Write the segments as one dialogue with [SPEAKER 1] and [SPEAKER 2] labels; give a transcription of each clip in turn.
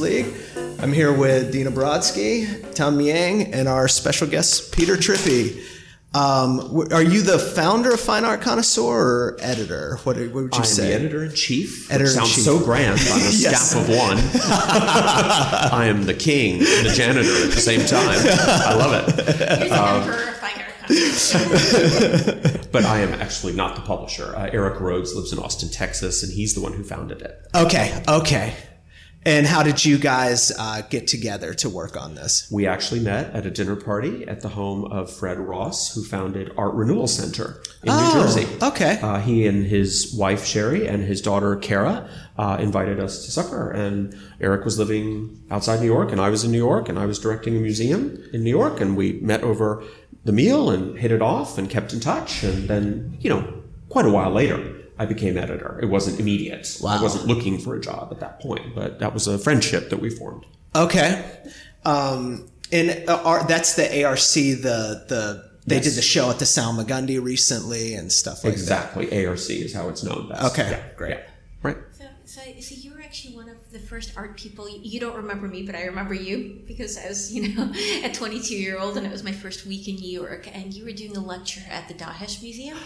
[SPEAKER 1] League. I'm here with Dina Brodsky, Tun Yang, and our special guest, Peter Trippi. Um, are you the founder of Fine Art Connoisseur or editor? What, what would you
[SPEAKER 2] I'm
[SPEAKER 1] say?
[SPEAKER 2] the editor in chief.
[SPEAKER 1] Editor-in-chief.
[SPEAKER 2] sounds so grand on a
[SPEAKER 1] Yes.
[SPEAKER 2] staff of one. I am the king and the janitor at the same time. I love it.
[SPEAKER 3] You're the
[SPEAKER 2] Um,
[SPEAKER 3] emperor of fine art connoisseur.
[SPEAKER 2] But I am actually not the publisher. Uh, Eric Rhoads lives in Austin, Texas, and he's the one who founded it.
[SPEAKER 1] Okay, okay. And how did you guys uh, get together to work on this?
[SPEAKER 2] We actually met at a dinner party at the home of Fred Ross, who founded Art Renewal Center in
[SPEAKER 1] Oh,
[SPEAKER 2] New Jersey.
[SPEAKER 1] okay.
[SPEAKER 2] Uh, he and his wife Sherry and his daughter Kara uh, invited us to supper, and Eric was living outside New York, and I was in New York, and I was directing a museum in New York, and we met over the meal and hit it off and kept in touch, and then you know, quite a while later. I became editor. It wasn't immediate.
[SPEAKER 1] Wow.
[SPEAKER 2] I wasn't looking for a job at that point, but that was a friendship that we formed.
[SPEAKER 1] Okay. Um, and uh, are, that's the ARC, the, the, they
[SPEAKER 2] Yes.
[SPEAKER 1] did the show at the Salmagundi recently and stuff like
[SPEAKER 2] Exactly. ARC is how it's known best.
[SPEAKER 1] Okay,
[SPEAKER 2] Yeah,
[SPEAKER 1] great.
[SPEAKER 2] yeah. Right.
[SPEAKER 3] So, so, so you were actually one of the first art people. You don't remember me, but I remember you because I was, you know, a 22 year old, and it was my first week in New York, and you were doing a lecture at the Dahesh Museum,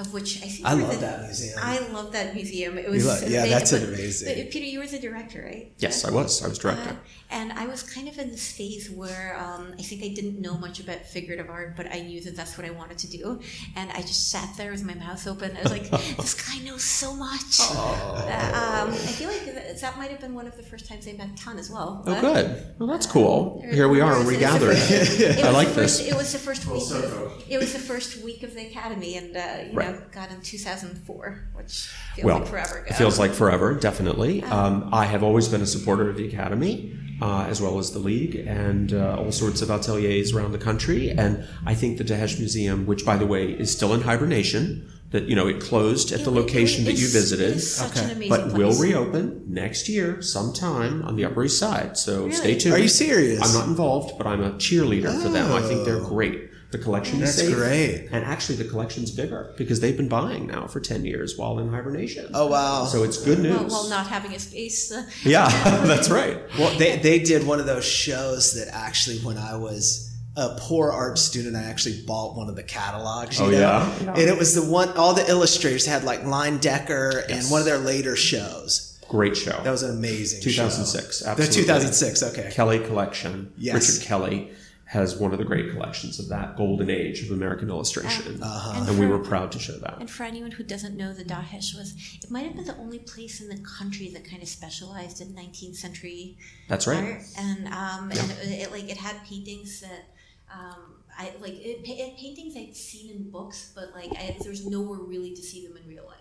[SPEAKER 3] of which I think.
[SPEAKER 1] I love
[SPEAKER 3] the-
[SPEAKER 1] that museum.
[SPEAKER 3] I love that museum. It was
[SPEAKER 1] lo- yeah,
[SPEAKER 3] they-
[SPEAKER 1] that's
[SPEAKER 3] but-
[SPEAKER 1] amazing.
[SPEAKER 3] but Peter, you were the director, right?
[SPEAKER 2] Yes, I was. I was director.
[SPEAKER 3] Uh, and I was kind of in this phase where um, I think I didn't know much about figurative art, but I knew that that's what I wanted to do. And I just sat there with my mouth open. I was like, this guy knows so much. Uh, um, I feel like that, that might have been one of the first times I met Tun as well.
[SPEAKER 2] Oh, good. Well, that's cool. Here we are
[SPEAKER 3] was- it was
[SPEAKER 2] regathering.
[SPEAKER 3] it
[SPEAKER 2] I
[SPEAKER 3] was
[SPEAKER 2] like
[SPEAKER 3] the first-
[SPEAKER 2] this.
[SPEAKER 3] It was the first week. Of, it was the first week of the academy, and uh, you know,
[SPEAKER 2] Right.
[SPEAKER 3] got in 2004, which feels
[SPEAKER 2] Well,
[SPEAKER 3] like forever ago.
[SPEAKER 2] it feels like forever, definitely. Um, I have always been a supporter of the Academy, uh, as well as the League, and uh, all sorts of ateliers around the country. And I think the Dahesh Museum, which, by the way, is still in hibernation, that you know it closed at the
[SPEAKER 3] It- it-
[SPEAKER 2] location that you visited.
[SPEAKER 3] It is such
[SPEAKER 1] Okay.
[SPEAKER 3] an amazing
[SPEAKER 2] but
[SPEAKER 3] place.
[SPEAKER 2] will reopen next year sometime on the Upper East Side. So
[SPEAKER 3] Really?
[SPEAKER 2] stay tuned.
[SPEAKER 1] Are you serious?
[SPEAKER 2] I'm not involved, but I'm a cheerleader for them. I think they're great. The collection is
[SPEAKER 1] That's
[SPEAKER 2] safe.
[SPEAKER 1] great.
[SPEAKER 2] And actually, the collection's bigger because they've been buying now for 10 years while in hibernation.
[SPEAKER 1] Oh, wow.
[SPEAKER 2] So it's good news.
[SPEAKER 3] Well, while not having a space. Uh,
[SPEAKER 2] yeah, that's right.
[SPEAKER 1] Well, they, they did one of those shows that actually, when I was a poor art student, I actually bought one of the catalogs. You
[SPEAKER 2] Oh,
[SPEAKER 1] know?
[SPEAKER 2] yeah? Yeah.
[SPEAKER 1] And it was the one, all the illustrators had like Leyendecker and one of their later shows.
[SPEAKER 2] Great show.
[SPEAKER 1] That was an amazing show.
[SPEAKER 2] 2006.
[SPEAKER 1] The 2006, okay.
[SPEAKER 2] Kelly Collection.
[SPEAKER 1] Yes.
[SPEAKER 2] Richard Kelly has one of the great collections of that golden age of American illustration.
[SPEAKER 1] Uh-huh.
[SPEAKER 2] And we were proud to show that.
[SPEAKER 3] And for anyone who doesn't know, the Dahesh was, it might have been the only place in the country that kind of specialized in 19th century
[SPEAKER 2] That's right.
[SPEAKER 3] art. And, um, and it, it, like, it had paintings that, um, I like it, it paintings I'd seen in books, but like I, there was nowhere really to see them in real life.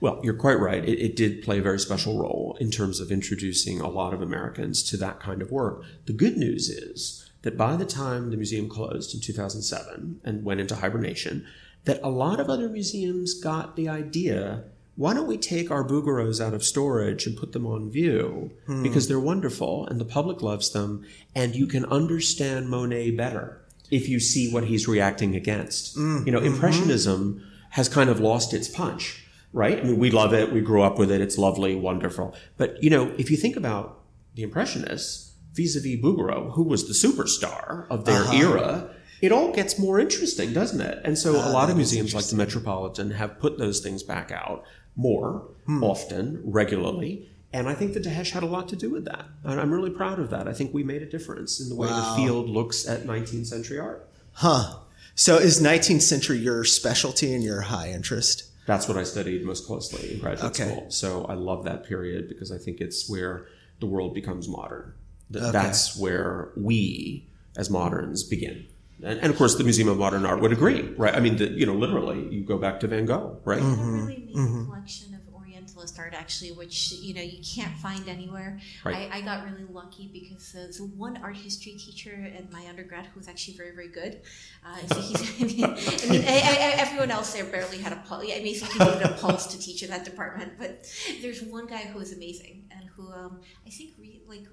[SPEAKER 2] Well, you're quite right. It, it did play a very special role in terms of introducing a lot of Americans to that kind of work. The good news is that by the time the museum closed in 2007 and went into hibernation, that a lot of other museums got the idea why don't we take our Bouguereaus out of storage and put them on view hmm. because they're wonderful and the public loves them and you can understand Monet better if you see what he's reacting against. Hmm. You know, mm-hmm. impressionism has kind of lost its punch, right? I mean, we love it, we grew up with it, it's lovely, wonderful. But you know, if you think about the impressionists vis-a-vis Bouguereau, who was the superstar of their uh-huh. era, it all gets more interesting, doesn't it? And so a ah, lot of museums like the Metropolitan have put those things back out more hmm. often, regularly. And I think the Dahesh had a lot to do with that. And I'm really proud of that. I think we made a difference in the way
[SPEAKER 1] Wow.
[SPEAKER 2] the field looks at 19th century art.
[SPEAKER 1] Huh. So is 19th century your specialty and your high interest?
[SPEAKER 2] That's what I studied most closely in graduate
[SPEAKER 1] Okay.
[SPEAKER 2] school. So I love that period because I think it's where the world becomes modern. Th- That's where we, as moderns, begin. And, and of course, the Museum of Modern Art would agree, right? I mean, the, you know, literally, you go back to Van Gogh, right?
[SPEAKER 3] a really amazing collection of Orientalist art, actually, which you know you can't find anywhere.
[SPEAKER 2] Right.
[SPEAKER 3] I, I got really lucky because there's one art history teacher in my undergrad who was actually very, very good. Uh, so he's, I mean, I mean I, I, everyone else there barely had a pulse. I mean, he needed a pulse to teach in that department, but there's one guy who was amazing and who um, I think re, like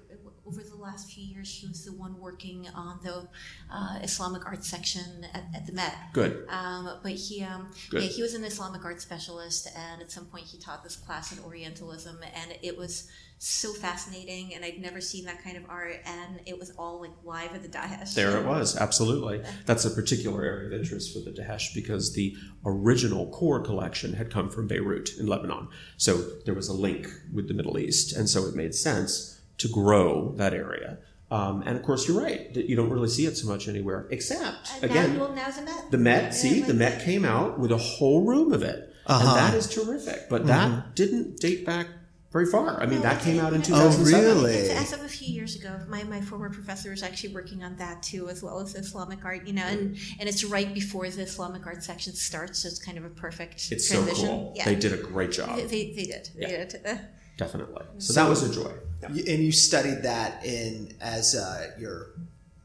[SPEAKER 3] over the last few years he was the one working on the uh, Islamic art section at, at the Met.
[SPEAKER 2] Good.
[SPEAKER 3] Um, but he, um,
[SPEAKER 2] Good.
[SPEAKER 3] yeah, he was an Islamic art specialist, and at some point he taught this class class in Orientalism, and it was so fascinating. And I'd never seen that kind of art, and it was all like live at the Dahesh.
[SPEAKER 2] There it was, absolutely. That's a particular area of interest for the Dahesh because the original core collection had come from Beirut in Lebanon. So there was a link with the Middle East, and so it made sense to grow that area. Um, and of course, you're right that you don't really see it so much anywhere, except
[SPEAKER 3] Uh,
[SPEAKER 2] again,
[SPEAKER 3] now, well, the Met.
[SPEAKER 2] the Met. See, the
[SPEAKER 3] like-
[SPEAKER 2] Met came out with a whole room of it,
[SPEAKER 1] Uh-huh.
[SPEAKER 2] and that is terrific. But that didn't date back very far. I mean,
[SPEAKER 3] No,
[SPEAKER 2] that came out in 2007.
[SPEAKER 1] Oh, really?
[SPEAKER 3] It's as of a few years ago. My, my former professor was actually working on that too, as well as Islamic art. You know, and, and it's right before the Islamic art section starts, so it's kind of a perfect
[SPEAKER 2] It's so cool.
[SPEAKER 3] Yeah,
[SPEAKER 2] They did a great job,
[SPEAKER 3] They, they, they did. They
[SPEAKER 2] Yeah.
[SPEAKER 3] did. Uh,
[SPEAKER 2] definitely. So,
[SPEAKER 1] So-
[SPEAKER 2] that was a joy. Yeah.
[SPEAKER 1] And you studied that in as uh, your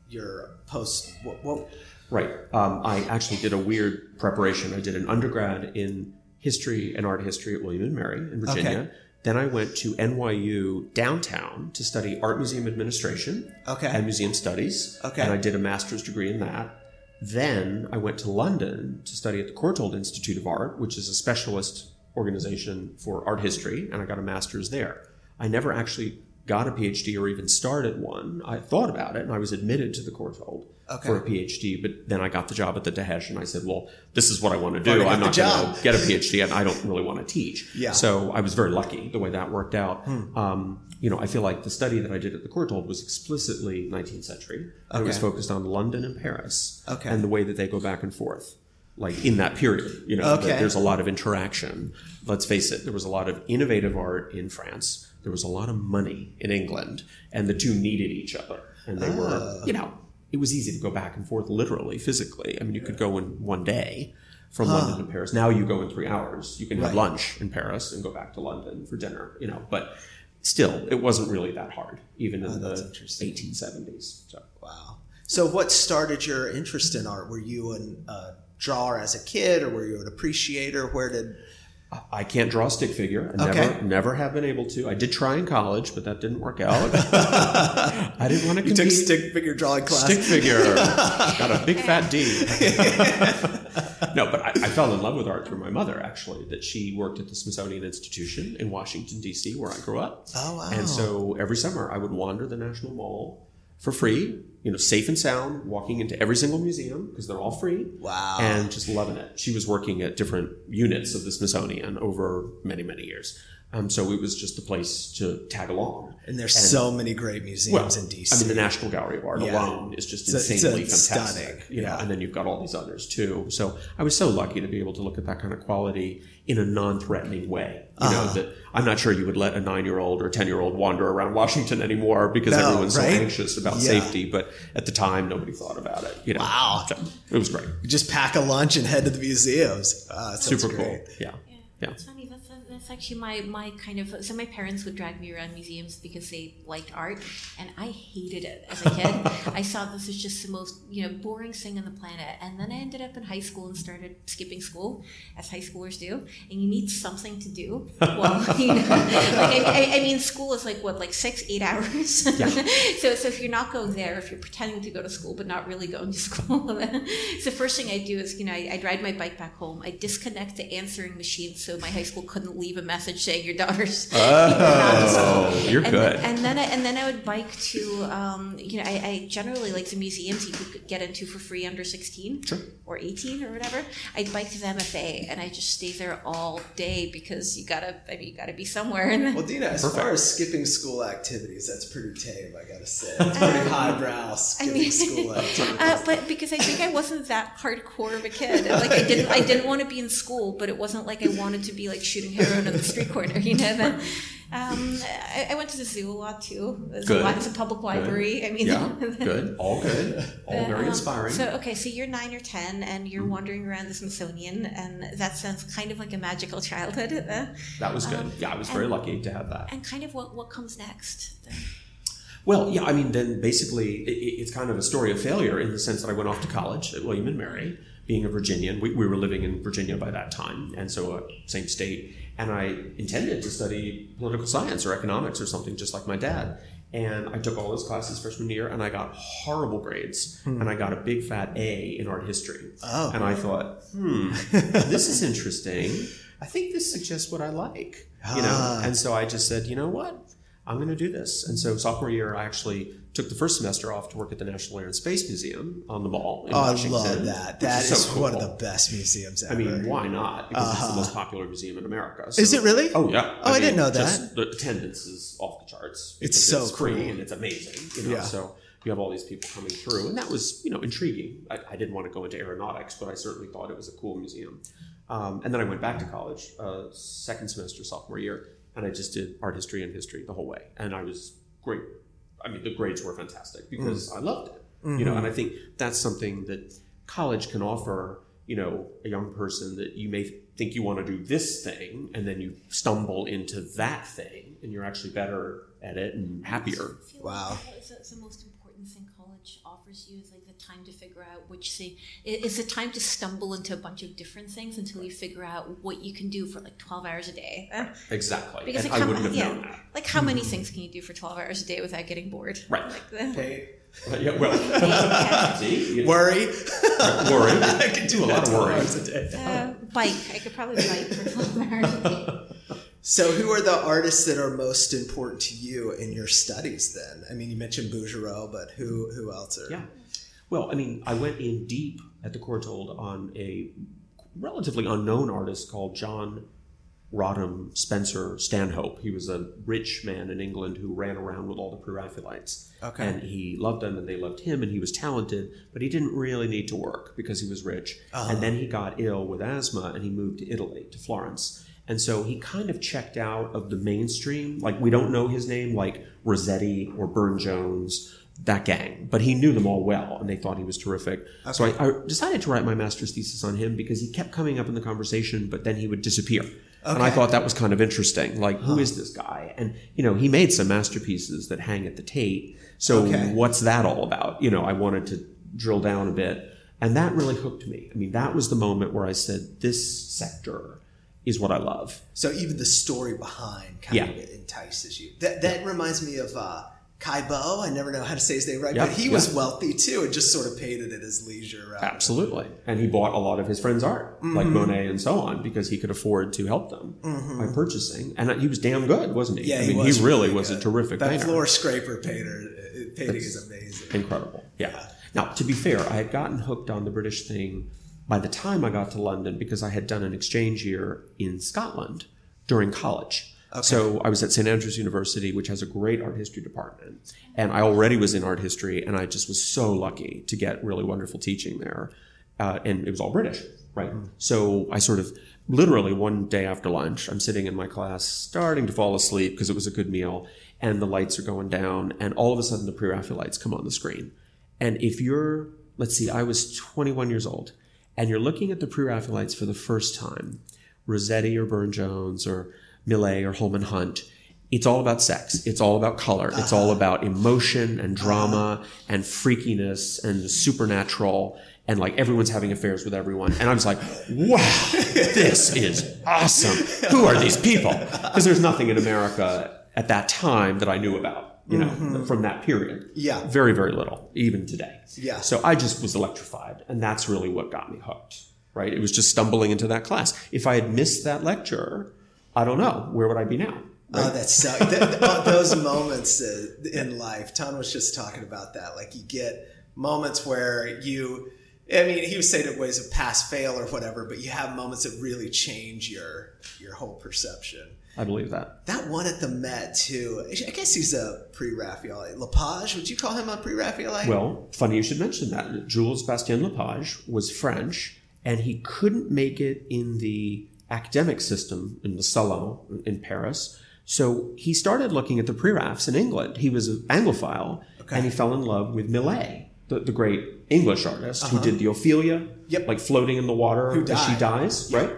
[SPEAKER 1] your post. What, what
[SPEAKER 2] Right. Um, I actually did a weird preparation. I did an undergrad in history and art history at William and Mary in Virginia.
[SPEAKER 1] Okay.
[SPEAKER 2] Then I went to NYU downtown to study art museum administration
[SPEAKER 1] Okay.
[SPEAKER 2] and museum studies.
[SPEAKER 1] Okay.
[SPEAKER 2] And I did a master's degree in that. Then I went to London to study at the Courtauld Institute of Art, which is a specialist organization for art history, and I got a master's there. I never actually got a PhD or even started one. I thought about it, and I was admitted to the Courtauld
[SPEAKER 1] Okay.
[SPEAKER 2] for a PhD. But then I got the job at the Dahesh, and I said, "Well, this is what I want to do. I'm not going to get a PhD, and I don't really want to teach."
[SPEAKER 1] Yeah. Hmm.
[SPEAKER 2] So I was very lucky the way that worked out. Um, you know, I feel like the study that I did at the Courtauld was explicitly 19th century. It was focused on London and Paris,
[SPEAKER 1] Okay.
[SPEAKER 2] and the way that they go back and forth, like in that period. You know,
[SPEAKER 1] Okay.
[SPEAKER 2] there's a lot of interaction. Let's face it, there was a lot of innovative art in France. There was a lot of money in England, and the two needed each other, and they
[SPEAKER 1] Ah.
[SPEAKER 2] were, you know, it was easy to go back and forth literally, physically. I mean, you could go in one day from London to Paris. Now you go in three hours. You can have
[SPEAKER 1] Right.
[SPEAKER 2] lunch in Paris and go back to London for dinner, you know, but still, it wasn't really that hard, even in
[SPEAKER 1] Oh, that's
[SPEAKER 2] the 1870s. So.
[SPEAKER 1] Wow. So, what started your interest in art? Were you an- a drawer as a kid, or were you an appreciator? Where did
[SPEAKER 2] I can't draw a stick figure. I
[SPEAKER 1] Okay.
[SPEAKER 2] never, never have been able to. I did try in college, but that didn't work out. I didn't want to
[SPEAKER 1] you
[SPEAKER 2] compete.
[SPEAKER 1] took stick figure drawing class?
[SPEAKER 2] Stick figure. Got a big fat D. no, but I, I fell in love with art through my mother, actually, that she worked at the Smithsonian Institution in Washington, D.C., where I grew up.
[SPEAKER 1] Oh, wow.
[SPEAKER 2] And so every summer I would wander the National Mall for free, you know, safe and sound, walking into every single museum because they're all free.
[SPEAKER 1] Wow.
[SPEAKER 2] And just loving it. She was working at different units of the Smithsonian over many, many years. Um, so it was just a place to tag along.
[SPEAKER 1] And there's so many great museums in DC.
[SPEAKER 2] I mean, the National Gallery of Art
[SPEAKER 1] Yeah.
[SPEAKER 2] alone is just
[SPEAKER 1] It's a- it's
[SPEAKER 2] insanely
[SPEAKER 1] a
[SPEAKER 2] fantastic.
[SPEAKER 1] stunning,
[SPEAKER 2] You know,
[SPEAKER 1] yeah.
[SPEAKER 2] and then you've got all these others too. So I was so lucky to be able to look at that kind of quality in a non-threatening way. You know,
[SPEAKER 1] Uh-huh.
[SPEAKER 2] that I'm not sure you would let a nine-year-old or ten-year-old wander around Washington anymore because
[SPEAKER 1] No,
[SPEAKER 2] everyone's
[SPEAKER 1] right?
[SPEAKER 2] so anxious about
[SPEAKER 1] Yeah.
[SPEAKER 2] safety. But at the time, nobody thought about it. You know,
[SPEAKER 1] Wow.
[SPEAKER 2] So it was great.
[SPEAKER 1] You just pack a lunch and head to the museums. Ah, that sounds
[SPEAKER 2] Super
[SPEAKER 1] great.
[SPEAKER 2] cool. Yeah. Yeah.
[SPEAKER 3] It's funny. That's, actually my, my kind of. So my parents would drag me around museums because they liked art, and I hated it as a kid. I saw this as just the most you know boring thing on the planet. And then I ended up in high school and started skipping school, as high schoolers do. And you need something to do. Well, you know, like I, I, I mean, school is like what, like six, eight hours.
[SPEAKER 2] Yeah.
[SPEAKER 3] so so if you're not going there, if you're pretending to go to school but not really going to school, so the first thing I do is you know I, I'd ride my bike back home. I disconnect the answering machine so my high school couldn't leave a message saying your daughter's
[SPEAKER 2] Oh, you're
[SPEAKER 3] and
[SPEAKER 2] good.
[SPEAKER 3] And then I, and then I would bike to um, you know I, I generally like the museums you could get into for free under sixteen
[SPEAKER 2] Sure.
[SPEAKER 3] or eighteen or whatever. I'd bike to the MFA and I just stay there all day because you gotta I mean you gotta be somewhere. And
[SPEAKER 1] Well, Dina, as
[SPEAKER 2] Perfect.
[SPEAKER 1] far as skipping school activities, that's pretty tame, I gotta say. It's pretty highbrow skipping
[SPEAKER 3] mean-
[SPEAKER 1] school activities.
[SPEAKER 3] Uh, but because I think I wasn't that hardcore of a kid. Like I didn't, I didn't want to be in school, but it wasn't like I wanted to be like shooting heroin on the street corner. You know. Then, um, I, I went to the zoo a lot too. It's
[SPEAKER 2] Good.
[SPEAKER 3] a, it's a public library. I mean,
[SPEAKER 2] yeah. Good. All good. All very
[SPEAKER 3] Um,
[SPEAKER 2] inspiring.
[SPEAKER 3] So okay, so you're nine or ten, and you're wandering around the Smithsonian, and that sounds kind of like a magical childhood. Uh,
[SPEAKER 2] that was good.
[SPEAKER 3] um,
[SPEAKER 2] yeah, I was very lucky to have that.
[SPEAKER 3] and kind of what what comes next?
[SPEAKER 2] Well, yeah, I mean, then basically it- it's kind of a story of failure in the sense that I went off to college at William and Mary, being a Virginian. We, we were living in Virginia by that time, and so uh, same state. And I intended to study political science or economics or something just like my dad. And I took all those classes freshman year, and I got horrible grades, and I got a big fat A in art history.
[SPEAKER 1] Oh.
[SPEAKER 2] And I thought, hmm, this is interesting. I think this suggests what I like, you know.
[SPEAKER 1] Ah.
[SPEAKER 2] And so I just said, you know what, I'm going to do this. And so sophomore year, I actually took the first semester off to work at the National Air and Space Museum on the Mall in
[SPEAKER 1] Oh, I love that. That is,
[SPEAKER 2] so
[SPEAKER 1] one of the best museums ever.
[SPEAKER 2] I mean, why not? Because it's
[SPEAKER 1] Uh-huh.
[SPEAKER 2] the most popular museum in America.
[SPEAKER 1] Is it really?
[SPEAKER 2] Oh yeah.
[SPEAKER 1] Oh, I didn't know that.
[SPEAKER 2] just The attendance is off the charts.
[SPEAKER 1] It's so
[SPEAKER 2] free
[SPEAKER 1] cool.
[SPEAKER 2] and it's amazing. You know,
[SPEAKER 1] Yeah.
[SPEAKER 2] so you have all these people coming through, and that was you know intriguing. I, I didn't want to go into aeronautics, but I certainly thought it was a cool museum. Um, and then I went back to college, uh, second semester, sophomore year, and I just did art history and history the whole way, and I was great. I mean, the grades were fantastic because mm. I loved it. You know, mm-hmm. and I think that's something that college can offer. You know, a young person that you may think you want to do this thing, and then you stumble into that thing, and you're actually better at it and happier.
[SPEAKER 1] Wow.
[SPEAKER 3] like it's, it's the most important thing college offers you is like the time to figure out which thing. it- It's the time to stumble into a bunch of different things until you figure out what you can do for like twelve hours a day. Uh,
[SPEAKER 2] Exactly.
[SPEAKER 3] Because
[SPEAKER 2] and
[SPEAKER 3] like
[SPEAKER 2] I
[SPEAKER 3] how,
[SPEAKER 2] wouldn't have
[SPEAKER 3] yeah,
[SPEAKER 2] known that.
[SPEAKER 3] like how many things can you do for twelve hours a day without getting bored?
[SPEAKER 2] Right.
[SPEAKER 3] Like the,
[SPEAKER 1] Hey,
[SPEAKER 2] But yeah, well, see, you know,
[SPEAKER 1] worry.
[SPEAKER 2] worry.
[SPEAKER 1] I could do
[SPEAKER 2] a lot of
[SPEAKER 1] 12
[SPEAKER 2] worry.
[SPEAKER 1] hours a day.
[SPEAKER 3] uh, bike. I could probably bike for twelve hours a day.
[SPEAKER 1] So, who are the artists that are most important to you in your studies? Then, I mean, you mentioned Bouguereau, but who who else are?
[SPEAKER 2] Yeah. Well, I mean, I went in deep at the Courtauld on a relatively unknown artist called John Roddam Spencer Stanhope. He was a rich man in England who ran around with all the pre-Raphaelites.
[SPEAKER 1] Okay.
[SPEAKER 2] And he loved them and they loved him and he was talented, but he didn't really need to work because he was rich.
[SPEAKER 1] Uh-huh.
[SPEAKER 2] And then he got ill with asthma and he moved to Italy, to Florence. And so he kind of checked out of the mainstream. Like we don't know his name, like Rossetti or Burne Jones, that gang. But he knew them all well and they thought he was terrific. So I, I decided to write my master's thesis on him because he kept coming up in the conversation, but then he would disappear. And I thought that was kind of interesting. Like, who is this guy? And, you know, he made some masterpieces that hang at the Tate. So
[SPEAKER 1] Okay.
[SPEAKER 2] what's that all about? You know, I wanted to drill down a bit. And that really hooked me. I mean, that was the moment where I said, this sector is what I love.
[SPEAKER 1] So even the story behind kind
[SPEAKER 2] Yeah.
[SPEAKER 1] of entices you. That that reminds me of uh, Caillebotte. I never know how to say his name right,
[SPEAKER 2] Yeah,
[SPEAKER 1] but he was wealthy too, and just sort of painted at his leisure.
[SPEAKER 2] Absolutely. And he bought a lot of his friends' art, like
[SPEAKER 1] Mm-hmm.
[SPEAKER 2] Monet and so on, because he could afford to help them by purchasing. And he was damn good, wasn't he?
[SPEAKER 1] Yeah,
[SPEAKER 2] I
[SPEAKER 1] he
[SPEAKER 2] mean,
[SPEAKER 1] was
[SPEAKER 2] he really
[SPEAKER 1] really
[SPEAKER 2] was a terrific
[SPEAKER 1] That
[SPEAKER 2] painter.
[SPEAKER 1] floor scraper painter painting is amazing.
[SPEAKER 2] Incredible. Yeah. Now, to be fair, I had gotten hooked on the British thing by the time I got to London because I had done an exchange year in Scotland during college. So I was at St Andrews University, which has a great art history department, and I already was in art history, and I just was so lucky to get really wonderful teaching there, uh, and it was all British, right? So I sort of literally one day after lunch, I'm sitting in my class, starting to fall asleep because it was a good meal, and the lights are going down, and all of a sudden the pre-Raphaelites come on the screen, and if you're, let's see, I was 21 years old, and you're looking at the pre-Raphaelites for the first time, Rossetti or Burne Jones or Millais or Holman Hunt, it's all about sex. It's all about color. It's all uh-huh. about emotion and drama uh-huh. and freakiness and supernatural and like everyone's having affairs with everyone. And I was like, wow, this is awesome. Who are these people? Because there's nothing in America at that time that I knew about, you know, mm-hmm. from that period.
[SPEAKER 1] Yeah.
[SPEAKER 2] Very, very little, even today.
[SPEAKER 1] Yeah.
[SPEAKER 2] So I just was electrified. And that's really what got me hooked, right? It was just stumbling into that class. If I had missed that lecture, I don't know, where would I be now?
[SPEAKER 1] Oh, that so. th- th- uh, those moments uh, in life. Tun was just talking about that. Like you get moments where you. I mean, he was saying it was a pass fail or whatever, but you have moments that really change your your whole perception.
[SPEAKER 2] I believe that.
[SPEAKER 1] That one at the Met too. I guess he's a pre-Raphaelite. Lepage, would you call him a pre-Raphaelite?
[SPEAKER 2] Well, funny you should mention that. Jules Bastien Lepage was French, and he couldn't make it in the academic system in the Salon in Paris. So he started looking at the pre-Raphs in England. He was an Anglophile, and he fell in love with Millais, the, the great English artist who did the Ophelia,
[SPEAKER 1] Uh-huh. Yep.
[SPEAKER 2] like floating in the water
[SPEAKER 1] Who
[SPEAKER 2] as she
[SPEAKER 1] died.
[SPEAKER 2] dies, right?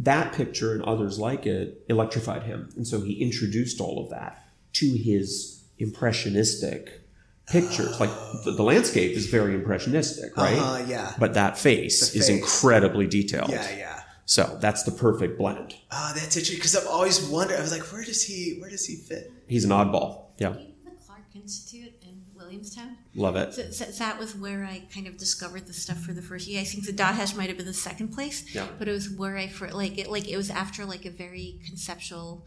[SPEAKER 2] That picture and others like it electrified him, and so he introduced all of that to his impressionistic pictures. Like the, the landscape is very impressionistic, right?
[SPEAKER 1] Uh-huh, yeah.
[SPEAKER 2] But that face,
[SPEAKER 1] The
[SPEAKER 2] is
[SPEAKER 1] face.
[SPEAKER 2] incredibly detailed.
[SPEAKER 1] yeah, yeah.
[SPEAKER 2] So that's the perfect blend.
[SPEAKER 1] Oh, that's interesting because I've always wondered. I was like, where does he where does he fit?
[SPEAKER 2] He's an oddball. Yeah.
[SPEAKER 3] The Clark Institute in Williamstown.
[SPEAKER 2] Love it.
[SPEAKER 3] So, so that was where I kind of discovered the stuff for the first year. I think the Dahesh might have been the second place,
[SPEAKER 2] Yeah.
[SPEAKER 3] but it was where I for like it like it was after like a very conceptual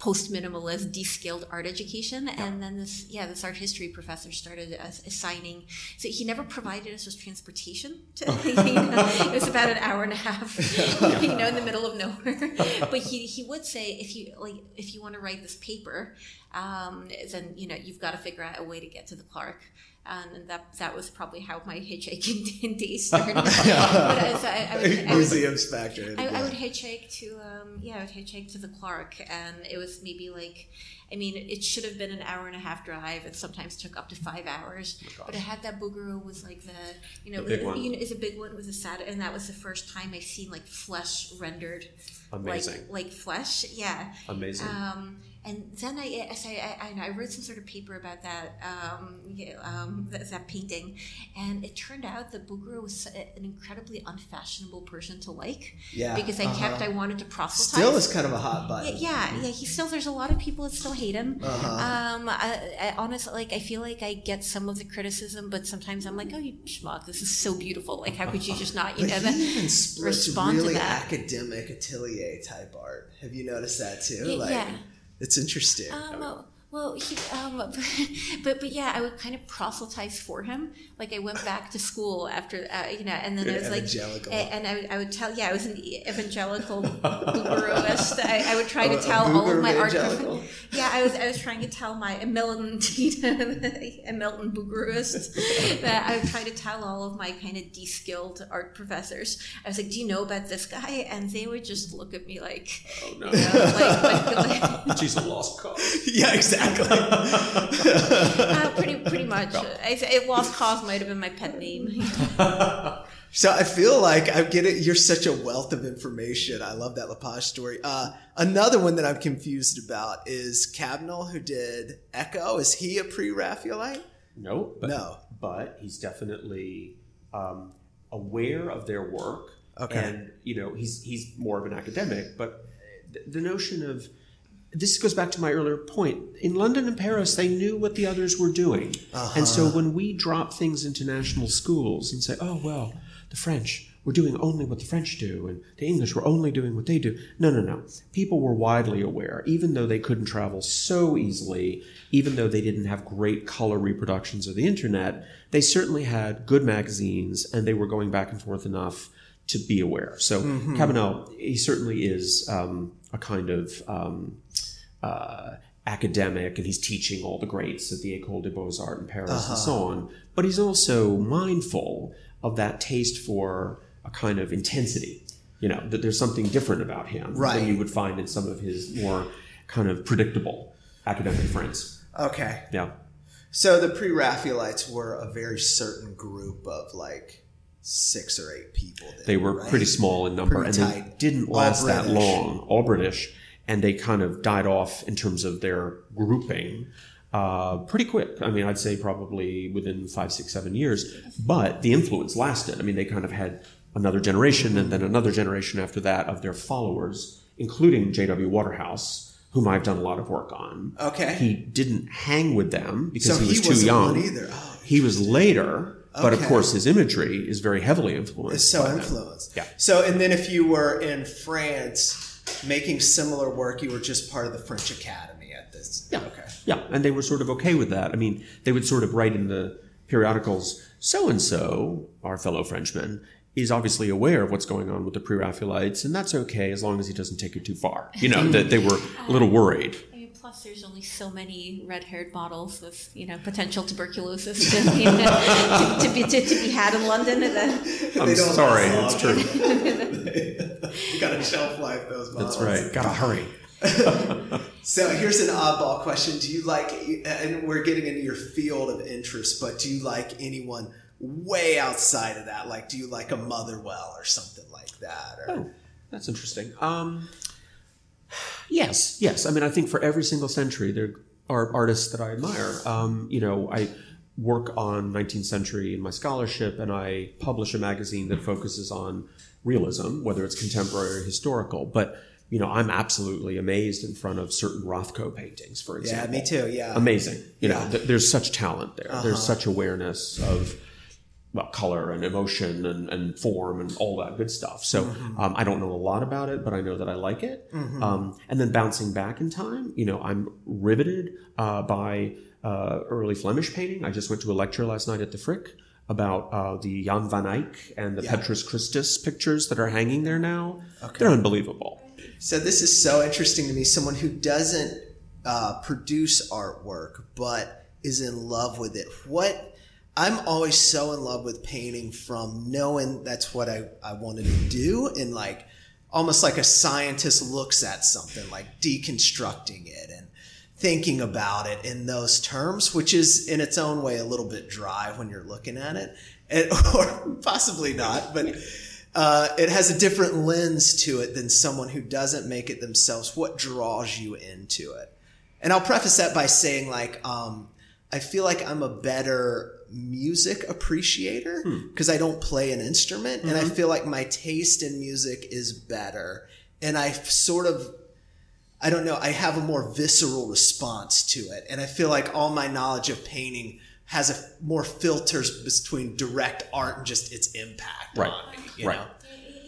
[SPEAKER 3] post minimalist de-skilled art education. And then this yeah this art history professor started as- assigning so he never provided us with transportation to, you know, it was about an hour and a half you know in the middle of nowhere. But he, he would say if you like if you want to write this paper um, then you know you've got to figure out a way to get to the clark um, and that that was probably how my hitchhiking days started. but uh, so I, I would, I would,
[SPEAKER 1] Museums factor.
[SPEAKER 3] I, I would hitchhike to um, yeah, I would hitchhike to the Clark, and it was maybe like, I mean, it should have been an hour and a half drive. It sometimes took up to five hours, but it had that Bouguereau was like the you know,
[SPEAKER 2] The big
[SPEAKER 3] it-
[SPEAKER 2] one.
[SPEAKER 3] you know, it's a big one. It was a sad, and that was the first time I've seen like flesh rendered,
[SPEAKER 2] Amazing.
[SPEAKER 3] like like flesh, yeah.
[SPEAKER 2] Amazing.
[SPEAKER 3] Um, and then I, I, I, I wrote some sort of paper about that, um, yeah, um, that, that painting, and it turned out that Bouguereau was an incredibly unfashionable person to like.
[SPEAKER 1] Yeah,
[SPEAKER 3] Because I kept,
[SPEAKER 1] uh-huh.
[SPEAKER 3] I wanted to proselytize.
[SPEAKER 1] Still is kind of a hot
[SPEAKER 3] Yeah,
[SPEAKER 1] button.
[SPEAKER 3] yeah, yeah. He still. There's a lot of people that still hate him.
[SPEAKER 1] Uh-huh.
[SPEAKER 3] Um, I, I honestly, like, I feel like I get some of the criticism, but sometimes I'm like, oh, you schmuck, this is so beautiful. Like, how could you just not, you
[SPEAKER 1] But
[SPEAKER 3] know,
[SPEAKER 1] he
[SPEAKER 3] that,
[SPEAKER 1] even splits
[SPEAKER 3] respond
[SPEAKER 1] really
[SPEAKER 3] to that?
[SPEAKER 1] academic atelier type art. Have you noticed that too?
[SPEAKER 3] Y-
[SPEAKER 1] like,
[SPEAKER 3] yeah.
[SPEAKER 1] It's interesting.
[SPEAKER 3] Um, well, he, um, but but yeah, I would kind of proselytize for him. Like I went back to school after, uh, you know, and then I
[SPEAKER 1] You're
[SPEAKER 3] was like,
[SPEAKER 1] evangelical.
[SPEAKER 3] a- and I would, I would tell, yeah, I was an evangelical Bougueroist. I, I would try
[SPEAKER 1] Oh,
[SPEAKER 3] to tell all of my art. Yeah, I was I was trying to tell my a militant a militant Bougueroist that I would try to tell all of my kind of de-skilled art professors. I was like, "Do you know about this guy?" And they would just look at me like,
[SPEAKER 2] oh no.
[SPEAKER 3] you know, like, like, like
[SPEAKER 2] She's a lost cause.
[SPEAKER 1] yeah, exactly.
[SPEAKER 3] Uh, pretty pretty much. I, I, Lost Cause might have been my pet name.
[SPEAKER 1] So I feel like I'm getting you're such a wealth of information. I love that Lepage story. Uh, another one that I'm confused about is Cabanel, who did Echo. Is he a pre-Raphaelite?
[SPEAKER 2] No, but,
[SPEAKER 1] No.
[SPEAKER 2] but he's definitely um, aware of their work.
[SPEAKER 1] Okay.
[SPEAKER 2] And you know, he's he's more of an academic, but the, the notion of this goes back to my earlier point. In London and Paris, they knew what the others were doing, and so when we drop things into national schools and say, "Oh well, the French." We're doing only what the French do, and the English were only doing what they do. No, no, no. People were widely aware, even though they couldn't travel so easily, even though they didn't have great color reproductions of the internet, they certainly had good magazines, and they were going back and forth enough to be aware. So Cabanel, he certainly is um, a kind of um, uh, academic, and he's teaching all the greats at the École des Beaux Arts in Paris and so on. But he's also mindful of that taste for a kind of intensity. You know, that there's something different about him
[SPEAKER 1] Right.
[SPEAKER 2] than you would find in some of his more kind of predictable academic friends.
[SPEAKER 1] Okay.
[SPEAKER 2] Yeah.
[SPEAKER 1] So the pre-Raphaelites were a very certain group of like six or eight people. Then,
[SPEAKER 2] They were
[SPEAKER 1] right?
[SPEAKER 2] pretty small in number,
[SPEAKER 1] Pretty
[SPEAKER 2] and they didn't last that long. All British, and they kind of died off in terms of their grouping uh, pretty quick. I mean, I'd say probably within five, six, seven years. But the influence lasted. I mean, they kind of had another generation, and then another generation after that of their followers, including J.W. Waterhouse. Whom I've done a lot of work on.
[SPEAKER 1] Okay.
[SPEAKER 2] He didn't hang with them because
[SPEAKER 1] So
[SPEAKER 2] he was
[SPEAKER 1] he
[SPEAKER 2] too young.
[SPEAKER 1] either. Oh,
[SPEAKER 2] he was later, but of course his imagery is very heavily influenced.
[SPEAKER 1] It's so influenced.
[SPEAKER 2] Yeah.
[SPEAKER 1] So, and then if you were in France making similar work, you were just part of the French Academy at this.
[SPEAKER 2] Yeah.
[SPEAKER 1] Okay.
[SPEAKER 2] Yeah, and they were sort of okay with that. I mean, they would sort of write in the periodicals, so and so, our fellow Frenchman, is obviously aware of what's going on with the pre Raphaelites, and that's okay as long as he doesn't take it too far. You know, that they were a little worried.
[SPEAKER 3] I mean, plus, there's only so many red-haired models with you know potential tuberculosis to, you know, to, to be to, to be had in London. And then,
[SPEAKER 2] I'm sorry, it's true.
[SPEAKER 1] you got to shelf life those models.
[SPEAKER 2] That's right. Gotta hurry.
[SPEAKER 1] So here's an oddball question: Do you like? And we're getting into your field of interest, but do you like anyone way outside of that? Like, do you like a Motherwell or something like that? Or
[SPEAKER 2] Oh, that's interesting. Um, yes, yes. I mean, I think for every single century, there are artists that I admire. Um, you know, I work on 19th century in my scholarship, and I publish a magazine that focuses on realism, whether it's contemporary or historical. But you know, I'm absolutely amazed in front of certain Rothko paintings, for example.
[SPEAKER 1] Yeah, me too. Yeah.
[SPEAKER 2] Amazing. You know,
[SPEAKER 1] Yeah. Uh-huh.
[SPEAKER 2] th- there's such talent there. There's such awareness of well, color and emotion and, and form and all that good stuff. So
[SPEAKER 1] Mm-hmm.
[SPEAKER 2] um, I don't know a lot about it, but I know that I like it. Um, and then bouncing back in time, you know, I'm riveted uh, by uh, early Flemish painting. I just went to a lecture last night at the Frick about uh, the Jan van Eyck and the
[SPEAKER 1] Yeah.
[SPEAKER 2] Petrus Christus pictures that are hanging there now. They're unbelievable.
[SPEAKER 1] So this is so interesting to me. Someone who doesn't uh, produce artwork but is in love with it. What I'm always so in love with painting from knowing that's what I, I wanted to do and like almost like a scientist looks at something like deconstructing it and thinking about it in those terms, which is in its own way a little bit dry when you're looking at it, or possibly not, but uh, it has a different lens to it than someone who doesn't make it themselves. What draws you into it? And I'll preface that by saying, like, um, I feel like I'm a better music appreciator hmm. because I don't play an instrument, and I mm-hmm. feel like my taste in music is better. And I sort of I don't know, I have a more visceral response to it. And I feel like all my knowledge of painting has a more filters between direct art and just its impact
[SPEAKER 2] Right.
[SPEAKER 1] on me. You
[SPEAKER 2] Right.
[SPEAKER 1] know?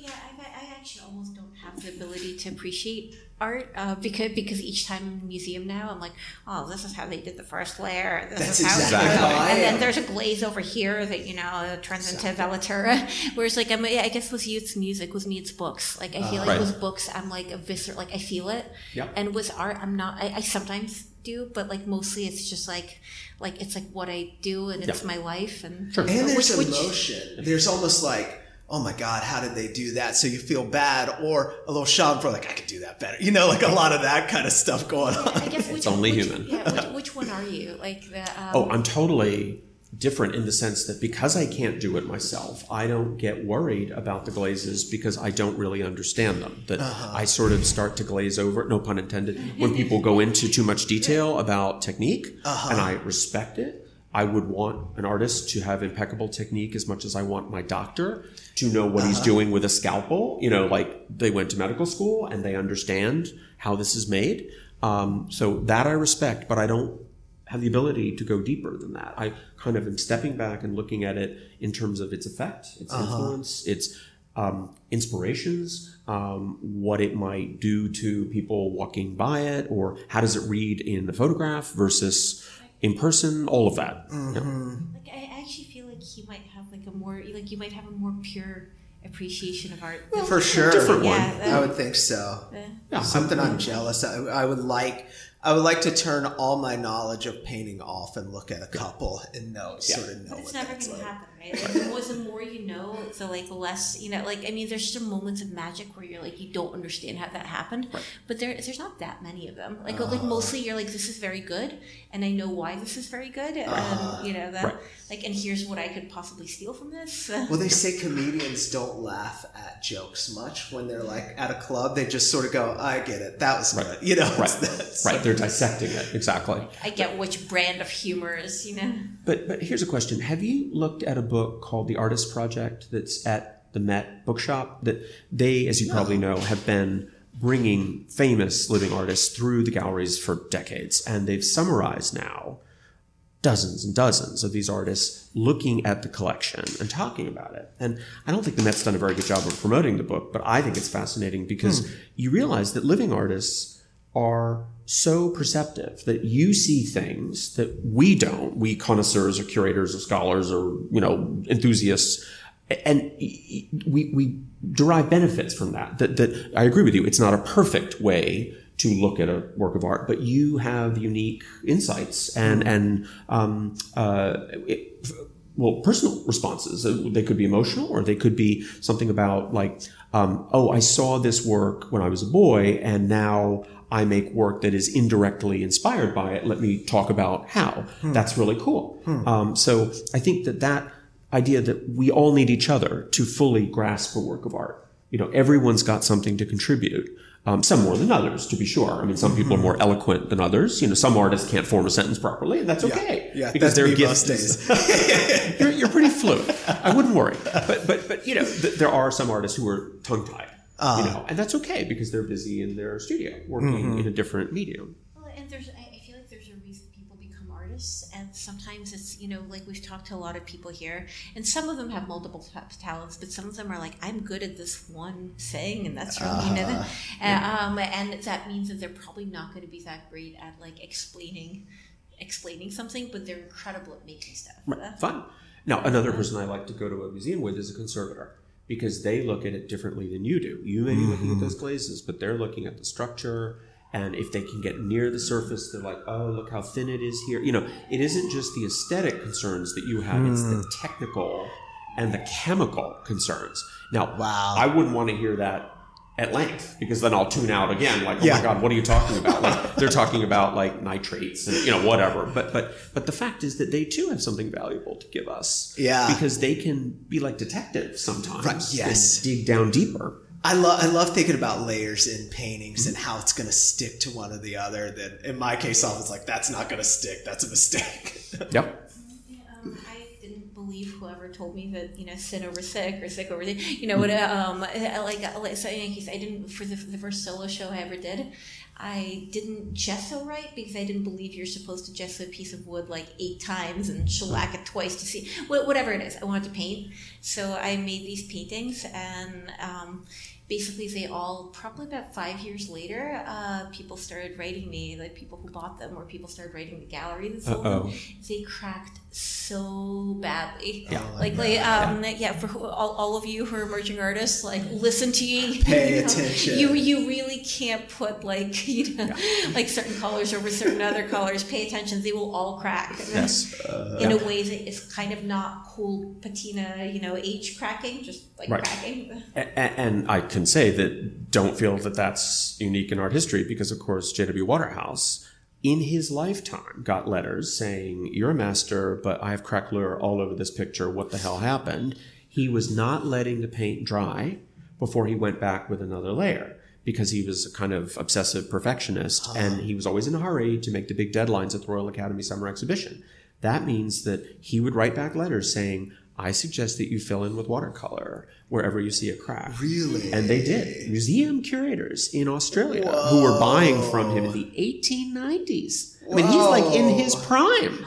[SPEAKER 3] Yeah, I, I actually almost don't have the ability to appreciate art uh, because because each time in the museum now, I'm like, oh, this is how they did the first layer. This
[SPEAKER 1] That's
[SPEAKER 3] is how
[SPEAKER 1] exactly how
[SPEAKER 3] and then there's a glaze over here that you know turns into Velatura. Whereas like I'm, I guess with you it's music, with me it's books. Like I feel like
[SPEAKER 2] Right.
[SPEAKER 3] with books, I'm like a visceral, like I feel it.
[SPEAKER 2] Yeah.
[SPEAKER 3] And with art, I'm not. I, I sometimes do, but like mostly it's just like like it's like what I do and it's my life and
[SPEAKER 2] Sure.
[SPEAKER 1] And there's
[SPEAKER 3] Which- which-
[SPEAKER 1] There's almost like, oh my God, how did they do that? So you feel bad or a little schadenfreude, like, I could do that better. You know, like a lot of that kind of stuff going on.
[SPEAKER 3] I guess which,
[SPEAKER 2] only
[SPEAKER 3] which-
[SPEAKER 2] human.
[SPEAKER 3] Yeah, which, which one are you? Like the um,
[SPEAKER 2] Oh, I'm totally different in the sense that because I can't do it myself, I don't get worried about the glazes because I don't really understand them. That I sort of start to glaze over, no pun intended, when people go into too much detail about technique, and I respect it. I would want an artist to have impeccable technique as much as I want my doctor to know what he's doing with a scalpel. You know, like they went to medical school and they understand how this is made. Um, so that I respect, but I don't have the ability to go deeper than that. I kind of am stepping back and looking at it in terms of its effect, its influence, its um, inspirations, um, what it might do to people walking by it, or how does it read in the photograph versus in person, all of that. Mm-hmm. Yeah.
[SPEAKER 3] like I actually feel like he might have like a more like you might have a more pure appreciation of art.
[SPEAKER 1] Well, For sure.
[SPEAKER 2] different
[SPEAKER 3] one.
[SPEAKER 1] I would think so.
[SPEAKER 2] Yeah.
[SPEAKER 1] Something I'm jealous. I, I would like. I would like to turn all my knowledge of painting off and look at a couple and know, sort of know
[SPEAKER 3] But it's
[SPEAKER 1] what
[SPEAKER 3] never
[SPEAKER 1] that's
[SPEAKER 3] going to
[SPEAKER 1] like.
[SPEAKER 3] happen, right? Like, the, more, the more you know, the like less you know. Like I mean, there's some moments of magic where you're like you don't understand how that happened, but there there's not that many of them. Like like ah. mostly you're like this is very good, and I know why this is very good, and ah. you know that
[SPEAKER 2] Right.
[SPEAKER 3] like and here's what I could possibly steal from this.
[SPEAKER 1] Well, they say comedians don't laugh at jokes much when they're like at a club. They just sort of go, "I get it. That was
[SPEAKER 2] Right.
[SPEAKER 1] good." You know,
[SPEAKER 2] Right. Right. They're dissecting it. Exactly.
[SPEAKER 3] I get which brand of humor is, you know.
[SPEAKER 2] But but here's a question: Have you looked at a book called The Artist Project that's at the Met Bookshop? That they, as you probably know, have been bringing famous living artists through the galleries for decades, and they've summarized now dozens and dozens of these artists looking at the collection and talking about it. And I don't think the Met's done a very good job of promoting the book, but I think it's fascinating because hmm. you realize that living artists are so perceptive that you see things that we don't, we connoisseurs or curators or scholars or, you know, enthusiasts, and we, we derive benefits from that. That, that I agree with you. It's not a perfect way to look at a work of art, but you have unique insights and and um, uh, it, well, personal responses. Uh, They could be emotional, or they could be something about like, um, oh, I saw this work when I was a boy, and now I make work that is indirectly inspired by it. Let me talk about how. That's really cool. Um, so I think that that idea that we all need each other to fully grasp a work of art. You know, everyone's got something to contribute. Um, some more than others, to be sure. I mean, some people are more eloquent than others. You know, some artists can't form a sentence properly, and that's okay.
[SPEAKER 1] yeah,
[SPEAKER 2] because
[SPEAKER 1] that's
[SPEAKER 2] their
[SPEAKER 1] me
[SPEAKER 2] gift
[SPEAKER 1] most
[SPEAKER 2] is- you're, you're pretty fluent. I wouldn't worry. But but but you know, th- there are some artists who are tongue tied. Uh. you know, and that's okay because they're busy in their studio working mm-hmm. in a different medium.
[SPEAKER 3] Well, and there's, I I feel like there's a reason people become artists, and sometimes it's, you know, like we've talked to a lot of people here, and some of them have multiple ta- talents, but some of them are like, I'm good at this one thing, and that's really, you know, and, um, and that means that they're probably not going to be that great at like explaining, explaining something, but they're incredible at making stuff.
[SPEAKER 2] Right. Fun. Now, another person I like to go to a museum with is a conservator because they look at it differently than you do. You may be looking at mm-hmm. those glazes, but they're looking at the structure. And if they can get near the surface, they're like, oh, look how thin it is here. You know, it isn't just the aesthetic concerns that you have, it's the mm. technical and the chemical concerns. Now,
[SPEAKER 1] Wow.
[SPEAKER 2] I wouldn't want to hear that at length because then I'll tune out again. Like, oh
[SPEAKER 1] Yeah.
[SPEAKER 2] my god, what are you talking about? Like, they're talking about like nitrates and you know whatever. But but but the fact is that they too have something valuable to give us.
[SPEAKER 1] Yeah.
[SPEAKER 2] because they can be like detectives sometimes.
[SPEAKER 1] Right, yes.
[SPEAKER 2] and dig down deeper.
[SPEAKER 1] I love I love thinking about layers in paintings and how it's going to stick to one or the other. That in my case, I was like, that's not going to stick. That's a mistake.
[SPEAKER 2] Yep.
[SPEAKER 3] Um, believe whoever told me that you know sin over sick or sick over the you know what um I- like like so in any case I didn't for the, the first solo show I ever did I didn't gesso right because I didn't believe you're supposed to gesso a piece of wood like eight times and shellac it twice to see whatever it is. I wanted to paint. So I made these paintings and um, basically they all probably about five years later uh, people started writing me like people who bought them or people started writing the gallery that sold
[SPEAKER 2] Uh-oh.
[SPEAKER 3] them they cracked so badly
[SPEAKER 2] Yeah.
[SPEAKER 3] like like um yeah for who- all, all of you who are emerging artists like listen to you
[SPEAKER 1] Pay
[SPEAKER 3] you know,
[SPEAKER 1] attention.
[SPEAKER 3] you you really can't put like you know like certain colors over certain other colors pay attention they will all crack
[SPEAKER 2] Yes.
[SPEAKER 3] in a way that is kind of not cool patina you know age cracking just like
[SPEAKER 2] Right.
[SPEAKER 3] cracking
[SPEAKER 2] A- a- And I can say that don't feel that that's unique in art history because, of course, J.W. Waterhouse, in his lifetime, got letters saying, You're a master, but I have craquelure all over this picture. What the hell happened? He was not letting the paint dry before he went back with another layer because he was a kind of obsessive perfectionist ah. and he was always in a hurry to make the big deadlines at the Royal Academy Summer Exhibition. That means that he would write back letters saying, I suggest that you fill in with watercolor wherever you see a crack.
[SPEAKER 1] Really?
[SPEAKER 2] And they did. Museum curators in Australia who were buying from him in the 1890s. I mean, he's like in his prime.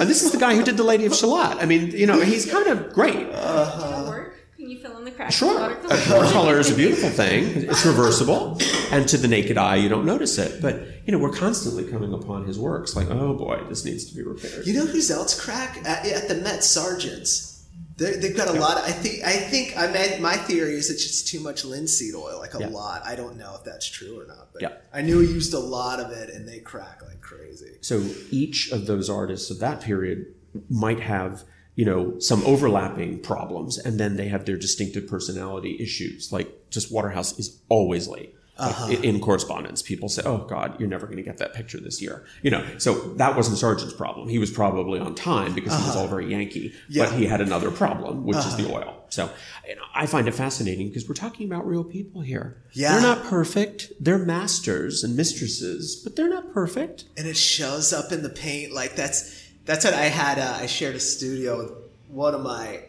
[SPEAKER 2] And this is the guy who did The Lady of Shalott. I mean, you know, he's kind of great. Uh-huh.
[SPEAKER 3] Does it work can you fill in the cracks
[SPEAKER 2] Sure.
[SPEAKER 3] with watercolor?
[SPEAKER 2] Watercolor is a beautiful thing. It's reversible. And to the naked eye, you don't notice it. But, you know, we're constantly coming upon his works like, oh boy, this needs to be repaired.
[SPEAKER 1] You know who's else crack at, at the Met Sargent's? They've got a lot. Of, I think. I think. I mean, my theory is it's just too much linseed oil, like a
[SPEAKER 2] Yeah.
[SPEAKER 1] lot. I don't know if that's true or not, but
[SPEAKER 2] Yeah.
[SPEAKER 1] I knew he used a lot of it, and they crack like crazy.
[SPEAKER 2] So each of those artists of that period might have, you know, some overlapping problems, and then they have their distinctive personality issues. Like just Waterhouse is always late. Like,
[SPEAKER 1] Uh-huh.
[SPEAKER 2] i- In correspondence, people say, "Oh God, you're never going to get that picture this year." You know, so that wasn't Sargent's problem. He was probably on time because he was all very Yankee,
[SPEAKER 1] Uh-huh. Yeah. Uh-huh.
[SPEAKER 2] but he had another problem, which is the oil. So you know, I find it fascinating because we're talking about real people here.
[SPEAKER 1] Yeah.
[SPEAKER 2] they're not perfect. They're masters and mistresses, but they're not perfect.
[SPEAKER 1] and it shows up in the paint like that's that's what I had. Uh, I shared a studio with one of my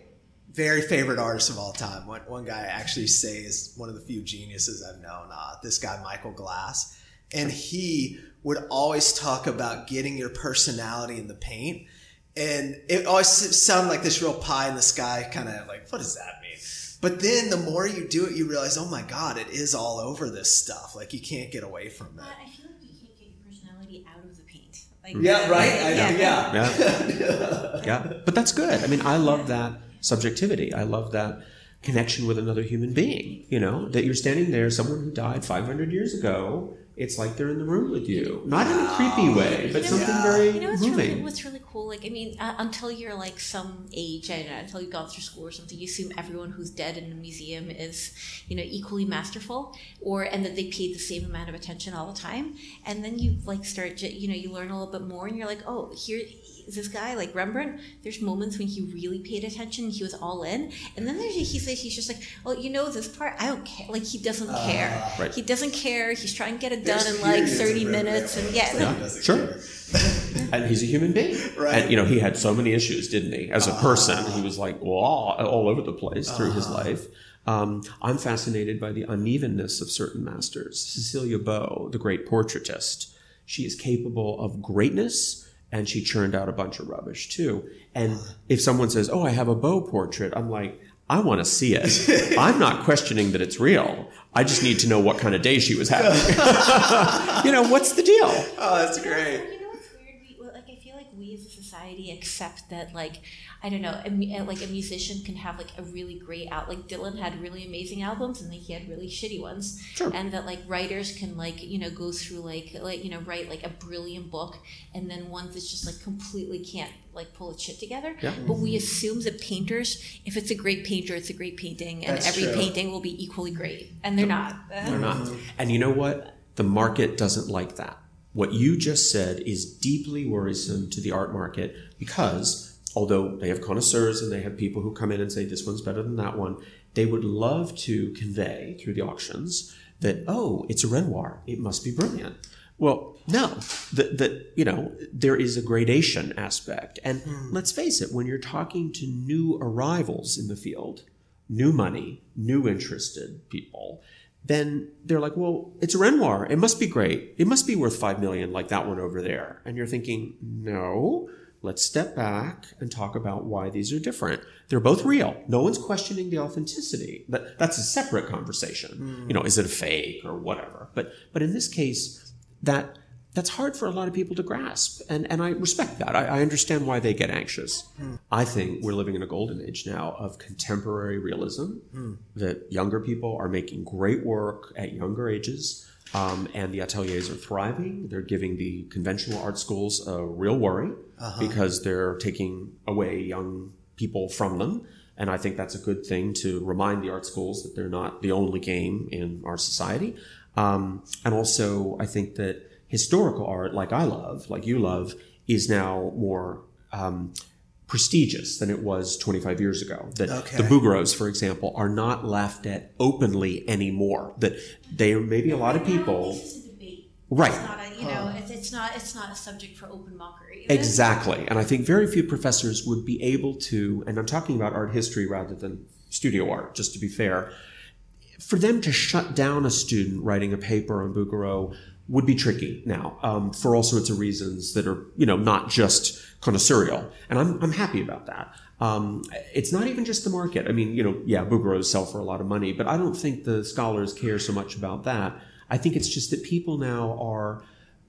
[SPEAKER 1] very favorite artists of all time. One, one guy I actually say is one of the few geniuses I've known. Uh, this guy Michael Glass, and he would always talk about getting your personality in the paint. And it always sounded like this real pie in the sky kind of like, what does that mean? But then the more you do it, you realize, oh my God, it is all over this stuff. Like you can't get away from
[SPEAKER 3] But
[SPEAKER 1] it.
[SPEAKER 3] I feel like you can't get your personality out of the paint like
[SPEAKER 1] Yeah, right? I,
[SPEAKER 3] yeah.
[SPEAKER 1] yeah.
[SPEAKER 2] Yeah. yeah. But that's good. I mean, I love that subjectivity. I love that connection with another human being. You know, that you're standing there, someone who died 500 years ago. It's like they're in the room with you. Not in a creepy way, but
[SPEAKER 3] You know-
[SPEAKER 2] something very
[SPEAKER 3] You know what's really,
[SPEAKER 2] moving.
[SPEAKER 3] what's really cool? Like, I mean, uh, until you're like some age, I don't know, until you've gone through school or something, you assume everyone who's dead in a museum is, you know, equally masterful, or and that they paid the same amount of attention all the time. And then you like start, you know, you learn a little bit more, and you're like, oh, here this guy like Rembrandt. There's moments when he really paid attention. He was all in, and then there's he says he's just like, oh, you know this part, I don't care. Like he doesn't care.
[SPEAKER 2] Right.
[SPEAKER 3] He doesn't care. He's trying to get it done
[SPEAKER 1] There's
[SPEAKER 3] in like 30 minutes, and
[SPEAKER 1] it's
[SPEAKER 3] yeah.
[SPEAKER 1] like
[SPEAKER 2] Sure. and he's a human being.
[SPEAKER 1] Right.
[SPEAKER 2] And, you know, he had so many issues, didn't he? As a person, he was like, well, all, all over the place through his life. Um, I'm fascinated by the unevenness of certain masters. Cecilia Beaux, the great portraitist, she is capable of greatness and she churned out a bunch of rubbish too. And if someone says, Oh, I have a Beaux portrait, I'm like, I want to see it. I'm not questioning that it's real. I just need to know what kind of day she was having. you know, what's the deal?
[SPEAKER 1] Oh, that's great.
[SPEAKER 3] You know what's weird? We, well, like I feel like we as a society accept that like I don't know, a, uh, like a musician can have like a really great out. Like Dylan had really amazing albums, and then he had really shitty ones.
[SPEAKER 2] Sure.
[SPEAKER 3] And that like writers can like you know go through like like you know write like a brilliant book, and then ones that just like completely can't like pull its shit together.
[SPEAKER 2] Yeah.
[SPEAKER 3] But we assume that painters, if it's a great painter, it's a great painting, and
[SPEAKER 1] That's
[SPEAKER 3] every
[SPEAKER 1] true.
[SPEAKER 3] painting will be equally great, and they're not.
[SPEAKER 2] They're not. And you know what? The market doesn't like that. What you just said is deeply worrisome to the art market because although they have connoisseurs and they have people who come in and say this one's better than that one, they would love to convey through the auctions that oh, it's a Renoir, it must be brilliant. Well, no, that that you know there is a gradation aspect, and hmm. let's face it, when you're talking to new arrivals in the field, new money, new interested people, then they're like, well, it's a Renoir. It must be great. It must be worth five million, like that one over there. And you're thinking, no, let's step back and talk about why these are different. They're both real. No one's questioning the authenticity. That, that's a separate conversation. Hmm. You know, is it a fake or whatever? But but in this case, that that's hard for a lot of people to grasp. And, and I respect that. I, I understand why they get anxious. Hmm. I think we're living in a golden age now of contemporary realism, hmm. that younger people are making great work at younger ages. Um, and the ateliers are thriving. They're giving the conventional art schools a real worry because they're taking away young people from them. And I think that's a good thing to remind the art schools that they're not the only game in our society. Um, and also, I think that historical art, like I love, like you love, is now more um, prestigious than it was 25 years ago. That
[SPEAKER 1] Okay.
[SPEAKER 2] the Bouguereaus, for example, are not laughed at openly anymore. That they are maybe a lot of people.
[SPEAKER 3] This is a debate.
[SPEAKER 2] Right.
[SPEAKER 3] It's not a, you know, it's, it's not it's not a subject for open mockery.
[SPEAKER 2] Exactly. And I think very few professors would be able to, and I'm talking about art history rather than studio art, just to be fair, for them to shut down a student writing a paper on Bouguereau would be tricky now um, for all sorts of reasons that are, you know, not just connoisseurial. And I'm, I'm happy about that. Um, it's not even just the market. I mean, you know, yeah, Bouguereaus sell for a lot of money, but I don't think the scholars care so much about that. I think it's just that people now are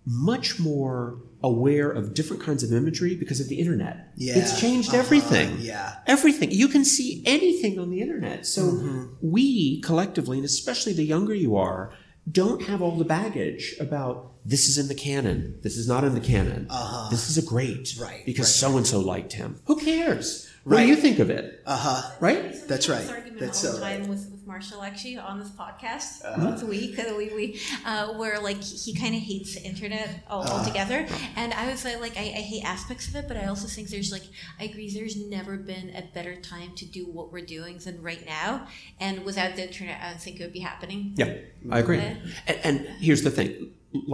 [SPEAKER 2] much more aware of different kinds of imagery because of the internet.
[SPEAKER 1] Yeah.
[SPEAKER 2] It's changed
[SPEAKER 1] Uh-huh.
[SPEAKER 2] everything.
[SPEAKER 1] Yeah.
[SPEAKER 2] Everything. You can see anything on the internet. So
[SPEAKER 1] Mm-hmm.
[SPEAKER 2] we collectively, and especially the younger you are, don't have all the baggage about this is in the canon, this is not in the canon, this is a great,
[SPEAKER 1] Uh-huh. Right,
[SPEAKER 2] Because so and so liked him. Who cares? What
[SPEAKER 1] Right.
[SPEAKER 2] do you think of it?
[SPEAKER 1] Uh huh.
[SPEAKER 2] Right?
[SPEAKER 1] That's right.
[SPEAKER 3] have This argument
[SPEAKER 1] That's so
[SPEAKER 3] the time with, with Marshall actually on this podcast
[SPEAKER 2] Uh-huh.
[SPEAKER 3] once a week. uh, We, we uh, where like he kind of hates the internet all,
[SPEAKER 2] Uh-huh.
[SPEAKER 3] altogether, and I was uh, like, I, I hate aspects of it, but I also think there's like I agree. There's never been a better time to do what we're doing than right now, and without the internet, I don't think it would be happening.
[SPEAKER 2] Yeah, I agree.
[SPEAKER 3] Okay.
[SPEAKER 2] And, and here's the thing: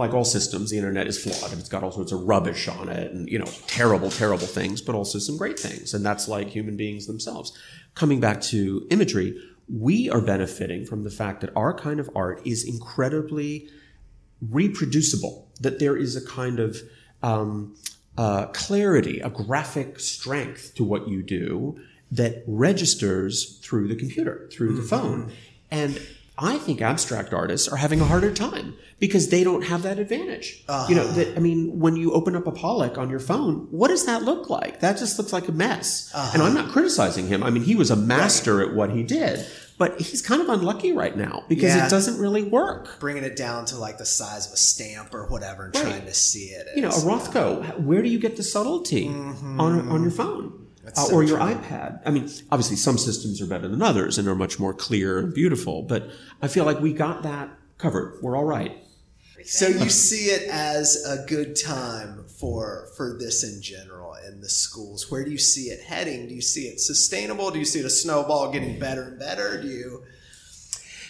[SPEAKER 2] like all systems, the internet is flawed, and it's got all sorts of rubbish on it, and you know, terrible, terrible things, but also some great things, and that's like human beings themselves. Coming back to imagery, we are benefiting from the fact that our kind of art is incredibly reproducible. That there is a kind of um, uh, clarity, a graphic strength to what you do that registers through the computer, through the phone. And I think abstract artists are having a harder time because they don't have that advantage. You know, that, I mean, when you open up a Pollock on your phone, what does that look like? That just looks like a mess. And I'm not criticizing him. I mean, he was a master at what he did, but he's kind of unlucky right now because
[SPEAKER 1] Yeah.
[SPEAKER 2] it doesn't really work.
[SPEAKER 1] Bringing it down to like the size of a stamp or whatever and
[SPEAKER 2] Right.
[SPEAKER 1] trying to see it.
[SPEAKER 2] you know, a Rothko. Where do you get the subtlety on on your phone
[SPEAKER 1] uh,
[SPEAKER 2] Uh,
[SPEAKER 1] so
[SPEAKER 2] or your
[SPEAKER 1] true.
[SPEAKER 2] iPad? I mean, obviously, some systems are better than others and are much more clear and beautiful. But I feel like we got that covered. We're all right.
[SPEAKER 1] So you see it as a good time for for this in general in the schools. Where do you see it heading? Do you see it sustainable? Do you see it a snowball getting better and better? Do you?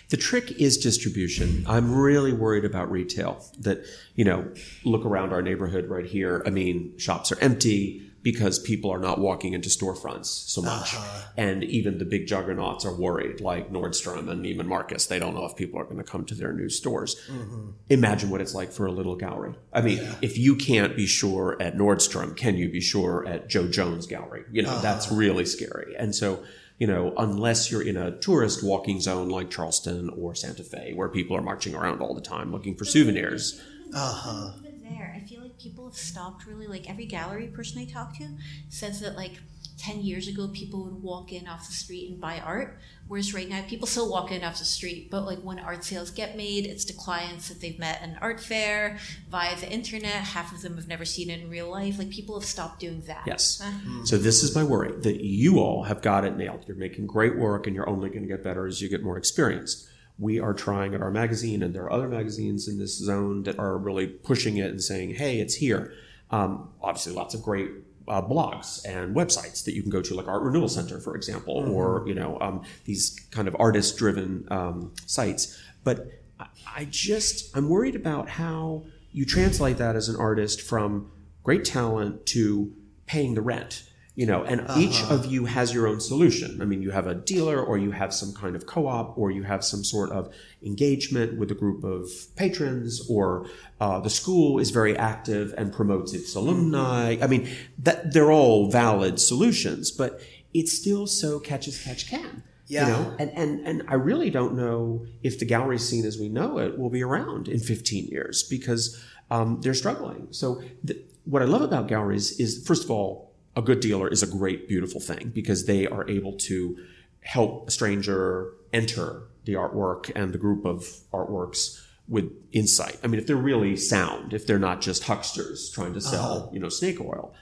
[SPEAKER 2] The trick is distribution. I'm really worried about retail. That, you know, look around our neighborhood right here. I mean, shops are empty. Because people are not walking into storefronts so much. Uh-huh. And even the big juggernauts are worried, like Nordstrom and Neiman Marcus. They don't know if people are going to come to their new stores. Mm-hmm. Imagine what it's like for a little gallery. I mean, if you can't be sure at Nordstrom, can you be sure at Joe Jones Gallery? You know, that's uh-huh. really scary. And so, you know, unless you're in a tourist walking zone like Charleston or Santa Fe, where people are marching around all the time looking for souvenirs.
[SPEAKER 3] Uh-huh. Even there, I feel like people have stopped really. Like every gallery person I talk to says that like ten years ago, people would walk in off the street and buy art, whereas right now people still walk in off the street. But like when art sales get made, it's to clients that they've met at an art fair via the internet. Half of them have never seen it in real life. Like people have stopped doing that.
[SPEAKER 2] Yes.
[SPEAKER 3] Uh,
[SPEAKER 2] So this is my worry that you all have got it nailed. You're making great work and you're only going to get better as you get more experienced. We are trying at our magazine, and there are other magazines in this zone that are really pushing it and saying, hey, it's here. Um, obviously, lots of great uh, blogs and websites that you can go to, like Art Renewal Center, for example, or you know um, these kind of artist-driven um, sites. But I- I just I'm worried about how you translate that as an artist from great talent to paying the rent. You know, and each of you has your own solution. I mean, you have a dealer, or you have some kind of co-op, or you have some sort of engagement with a group of patrons, or uh, the school is very active and promotes its alumni. I mean, that they're all valid solutions, but it's still so catch as catch can.
[SPEAKER 1] Yeah.
[SPEAKER 2] You know, and, and and I really don't know if the gallery scene as we know it will be around in 15 years because um, they're struggling. So th- what I love about galleries is first of all, a good dealer is a great, beautiful thing because they are able to help a stranger enter the artwork and the group of artworks with insight. I mean, if they're really sound, if they're not just hucksters trying to sell, uh-huh. you know, snake oil.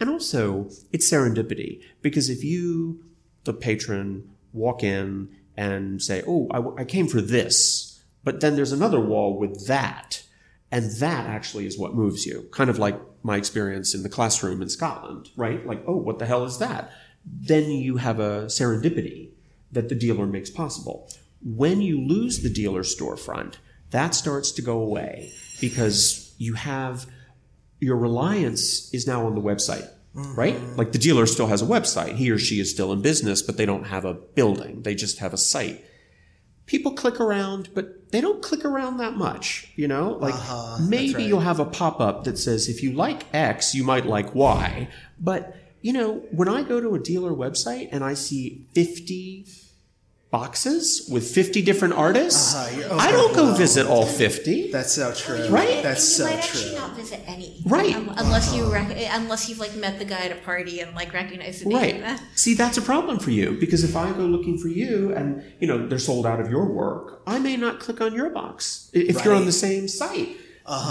[SPEAKER 2] And also, it's serendipity because if you, the patron, walk in and say, "Oh, I, I came for this," but then there's another wall with that, and that actually is what moves you. Kind of like my experience in the classroom in Scotland, right? Like, "Oh, what the hell is that?" Then you have a serendipity that the dealer makes possible. When you lose the dealer storefront, that starts to go away because you have your reliance is now on the website, mm-hmm. right? Like the dealer still has a website. He or she is still in business, but they don't have a building. They just have a site. People click around, but they don't click around that much, you know? Like
[SPEAKER 1] Uh-huh,
[SPEAKER 2] maybe
[SPEAKER 1] right.
[SPEAKER 2] you'll have a pop up that says, if you like X, you might like Y. But, you know, when I go to a dealer website and I see 50 boxes with 50 different artists,
[SPEAKER 1] Uh-huh, you're
[SPEAKER 2] I don't go
[SPEAKER 1] overwhelmed.
[SPEAKER 2] visit all 50.
[SPEAKER 1] That's so true.
[SPEAKER 2] Right?
[SPEAKER 1] That's
[SPEAKER 3] and
[SPEAKER 1] so
[SPEAKER 3] you might actually
[SPEAKER 1] true.
[SPEAKER 3] not visit any,
[SPEAKER 2] Right.
[SPEAKER 3] Um, unless you rec- unless you've like met the guy at a party and like recognized the name.
[SPEAKER 2] Right. See, that's a problem for you because if I go looking for you and, you know, they're sold out of your work, I may not click on your box i- if you're on the same site.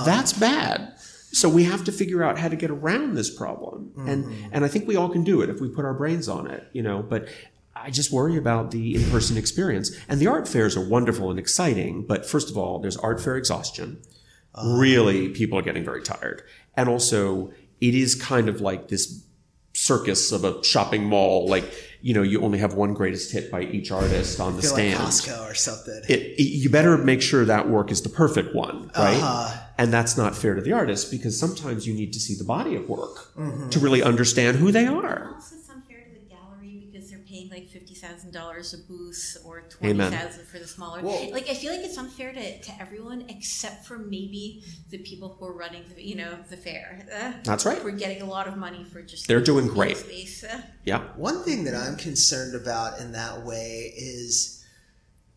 [SPEAKER 2] That's bad. So we have to figure out how to get around this problem. And and I think we all can do it if we put our brains on it, you know, but I just worry about the in-person experience. And the art fairs are wonderful and exciting, but first of all, there's art fair exhaustion. really, people are getting very tired. And also, it is kind of like this circus of a shopping mall. Like, you know, you only have one greatest hit by each artist on the
[SPEAKER 1] I feel like
[SPEAKER 2] stand.
[SPEAKER 1] Costco or something.
[SPEAKER 2] It, it- you better make sure that work is the perfect one, right?
[SPEAKER 1] Uh-huh.
[SPEAKER 2] And that's not fair to the artist because sometimes you need to see the body of work
[SPEAKER 1] Mm-hmm.
[SPEAKER 2] to really understand who they are.
[SPEAKER 3] Also, it's unfair to the gallery because they're paying like fifty thousand dollars a booth or twenty
[SPEAKER 2] Amen.
[SPEAKER 3] for the smaller.
[SPEAKER 1] Well-
[SPEAKER 3] like I feel like it's unfair to, to everyone except for maybe the people who are running the you know the fair. Uh,
[SPEAKER 2] That's right.
[SPEAKER 3] We're getting a lot of money for just
[SPEAKER 2] They're doing great.
[SPEAKER 3] Space. Uh,
[SPEAKER 2] Yeah.
[SPEAKER 1] One thing that I'm concerned about in that way is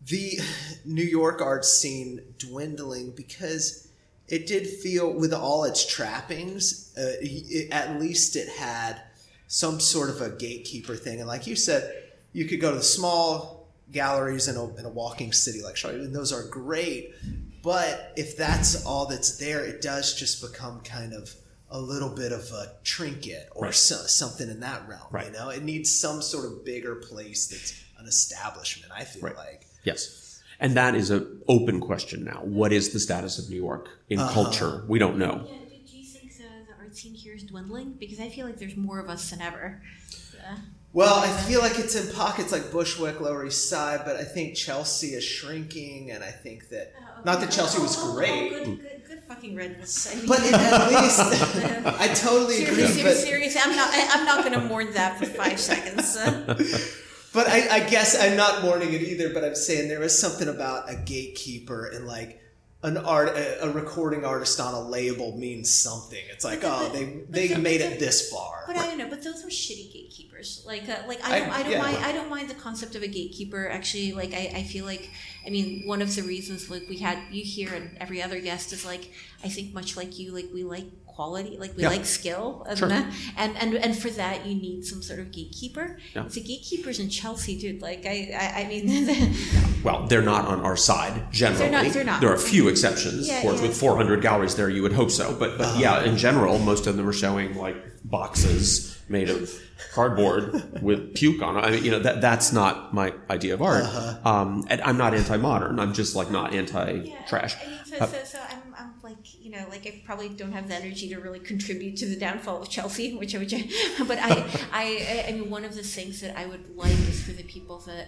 [SPEAKER 1] the New York art scene dwindling because it did feel, with all its trappings, uh, it, at least it had some sort of a gatekeeper thing. And like you said, you could go to the small galleries in a, in a walking city like Charlotte, and those are great. But if that's all that's there, it does just become kind of a little bit of a trinket or
[SPEAKER 2] Right.
[SPEAKER 1] so, something in that realm.
[SPEAKER 2] Right.
[SPEAKER 1] You know, it needs some sort of bigger place that's an establishment. I feel
[SPEAKER 2] Right.
[SPEAKER 1] like.
[SPEAKER 2] Yes. And that is an open question now. What is the status of New York in culture? We don't know.
[SPEAKER 3] yeah, do you think the, the art scene here is dwindling? Because I feel like there's more of us than ever. Uh,
[SPEAKER 1] Well, I feel like it's in pockets like Bushwick, Lower East Side, but I think Chelsea is shrinking, and I think that oh, not that Chelsea was
[SPEAKER 3] Oh, oh, oh,
[SPEAKER 1] great.
[SPEAKER 3] good, good, good fucking redness. I mean,
[SPEAKER 1] But at least, I totally agree.
[SPEAKER 3] seriously,
[SPEAKER 1] But,
[SPEAKER 3] seriously, I'm not. I, I'm not going to mourn that for five seconds.
[SPEAKER 1] But I, I guess I'm not mourning it either. But I'm saying there is something about a gatekeeper and like an art, a, recording artist on a label means something. It's like, oh, they they made it this far.
[SPEAKER 3] But I don't know. But those were shitty gatekeepers. Like, uh, like
[SPEAKER 1] I-
[SPEAKER 3] I don't, I, don't
[SPEAKER 1] yeah.
[SPEAKER 3] mind. I don't mind the concept of a gatekeeper. Actually, like, I, I feel like, I mean, one of the reasons like we had you here and every other guest is like, I think much like you, like we like quality, like we
[SPEAKER 2] Yeah.
[SPEAKER 3] like skill, and,
[SPEAKER 2] Sure.
[SPEAKER 3] that- and and and for that you need some sort of gatekeeper.
[SPEAKER 2] Yeah.
[SPEAKER 3] The gatekeepers in Chelsea, dude. Like, I, I, I mean,
[SPEAKER 2] Well, they're not on our side generally.
[SPEAKER 3] They're not- they're not.
[SPEAKER 2] There are a few exceptions,
[SPEAKER 3] Yeah,
[SPEAKER 2] of course.
[SPEAKER 3] yeah.
[SPEAKER 2] With 400 galleries there, you would hope so. But but yeah, in general, most of them are showing like boxes made of cardboard with puke on it. I mean, you know, that that's not my idea of art. Um, and I'm not anti-modern. I'm just like not anti-trash.
[SPEAKER 3] I mean, so,
[SPEAKER 2] Uh,
[SPEAKER 3] so, so I'm, I'm like, you know, like I probably don't have the energy to really contribute to the downfall of Chelsea, which I, would. But I, I, I- mean, one of the things that I would like is for the people that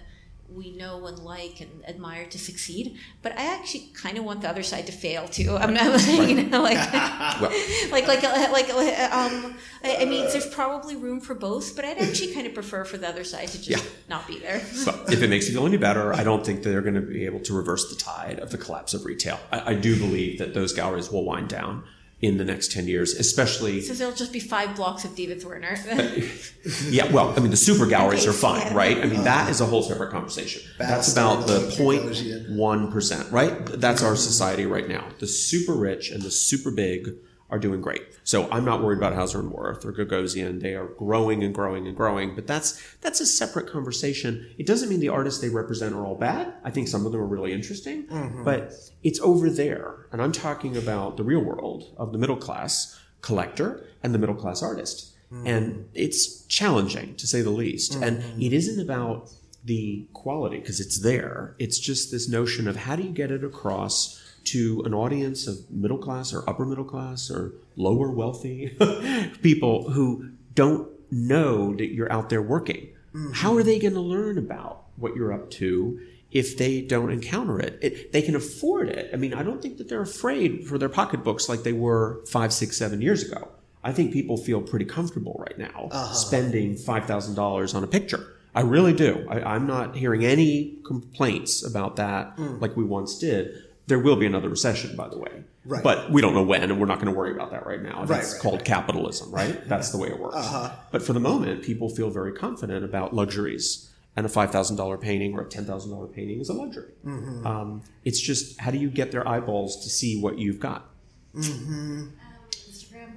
[SPEAKER 3] we know and like and admire to succeed. But I actually kind of want the other side to fail too. I'm not, you know, like,
[SPEAKER 2] Well,
[SPEAKER 3] like, like, uh, like, uh, um, I, I mean, there's probably room for both, but I'd actually kind of prefer for the other side to just
[SPEAKER 2] Yeah.
[SPEAKER 3] not be there.
[SPEAKER 2] But if it makes you feel any better, I don't think they're going to be able to reverse the tide of the collapse of retail. I, I do believe that those galleries will wind down in the next 10 years, especially
[SPEAKER 3] So there'll just be five blocks of David Zwirner.
[SPEAKER 2] Yeah, well, I mean, the super galleries are fine,
[SPEAKER 3] Yeah.
[SPEAKER 2] right? I mean, that is a whole separate conversation. That's about the 0.1%, right? That's our society right now. The super rich and the super big are doing great. So I'm not worried about Hauser and Wirth or Gagosian. They are growing and growing and growing, but that's that's a separate conversation. It doesn't mean the artists they represent are all bad. I think some of them are really interesting, mm-hmm. but it's over there. And I'm talking about the real world of the middle class collector and the middle class artist. Mm-hmm. And it's challenging to say the least. And mm-hmm. it isn't about the quality because it's there. It's just this notion of how do you get it across to an audience of middle class or upper middle class or lower wealthy people who don't know that you're out there working. Mm-hmm. How are they going to learn about what you're up to if they don't encounter it? it? They can afford it. I mean, I don't think that they're afraid for their pocketbooks like they were five, six, seven years ago. I think people feel pretty comfortable right now uh-huh. spending five thousand dollars on a picture. I really do. I, I'm not hearing any complaints about that mm. like we once did. There will be another recession, by the way.
[SPEAKER 1] Right.
[SPEAKER 2] But we don't know when, and we're not going to worry about that right now. That's
[SPEAKER 1] right,
[SPEAKER 2] called capitalism, right? That's the way it works. Uh-huh. But for the moment, people feel very confident about luxuries. And a $5,000 painting or a $10,000 painting is a luxury. Mm-hmm. Um, it's just how do you get their eyeballs to see what you've got? Mm-hmm.
[SPEAKER 3] Um, Instagram.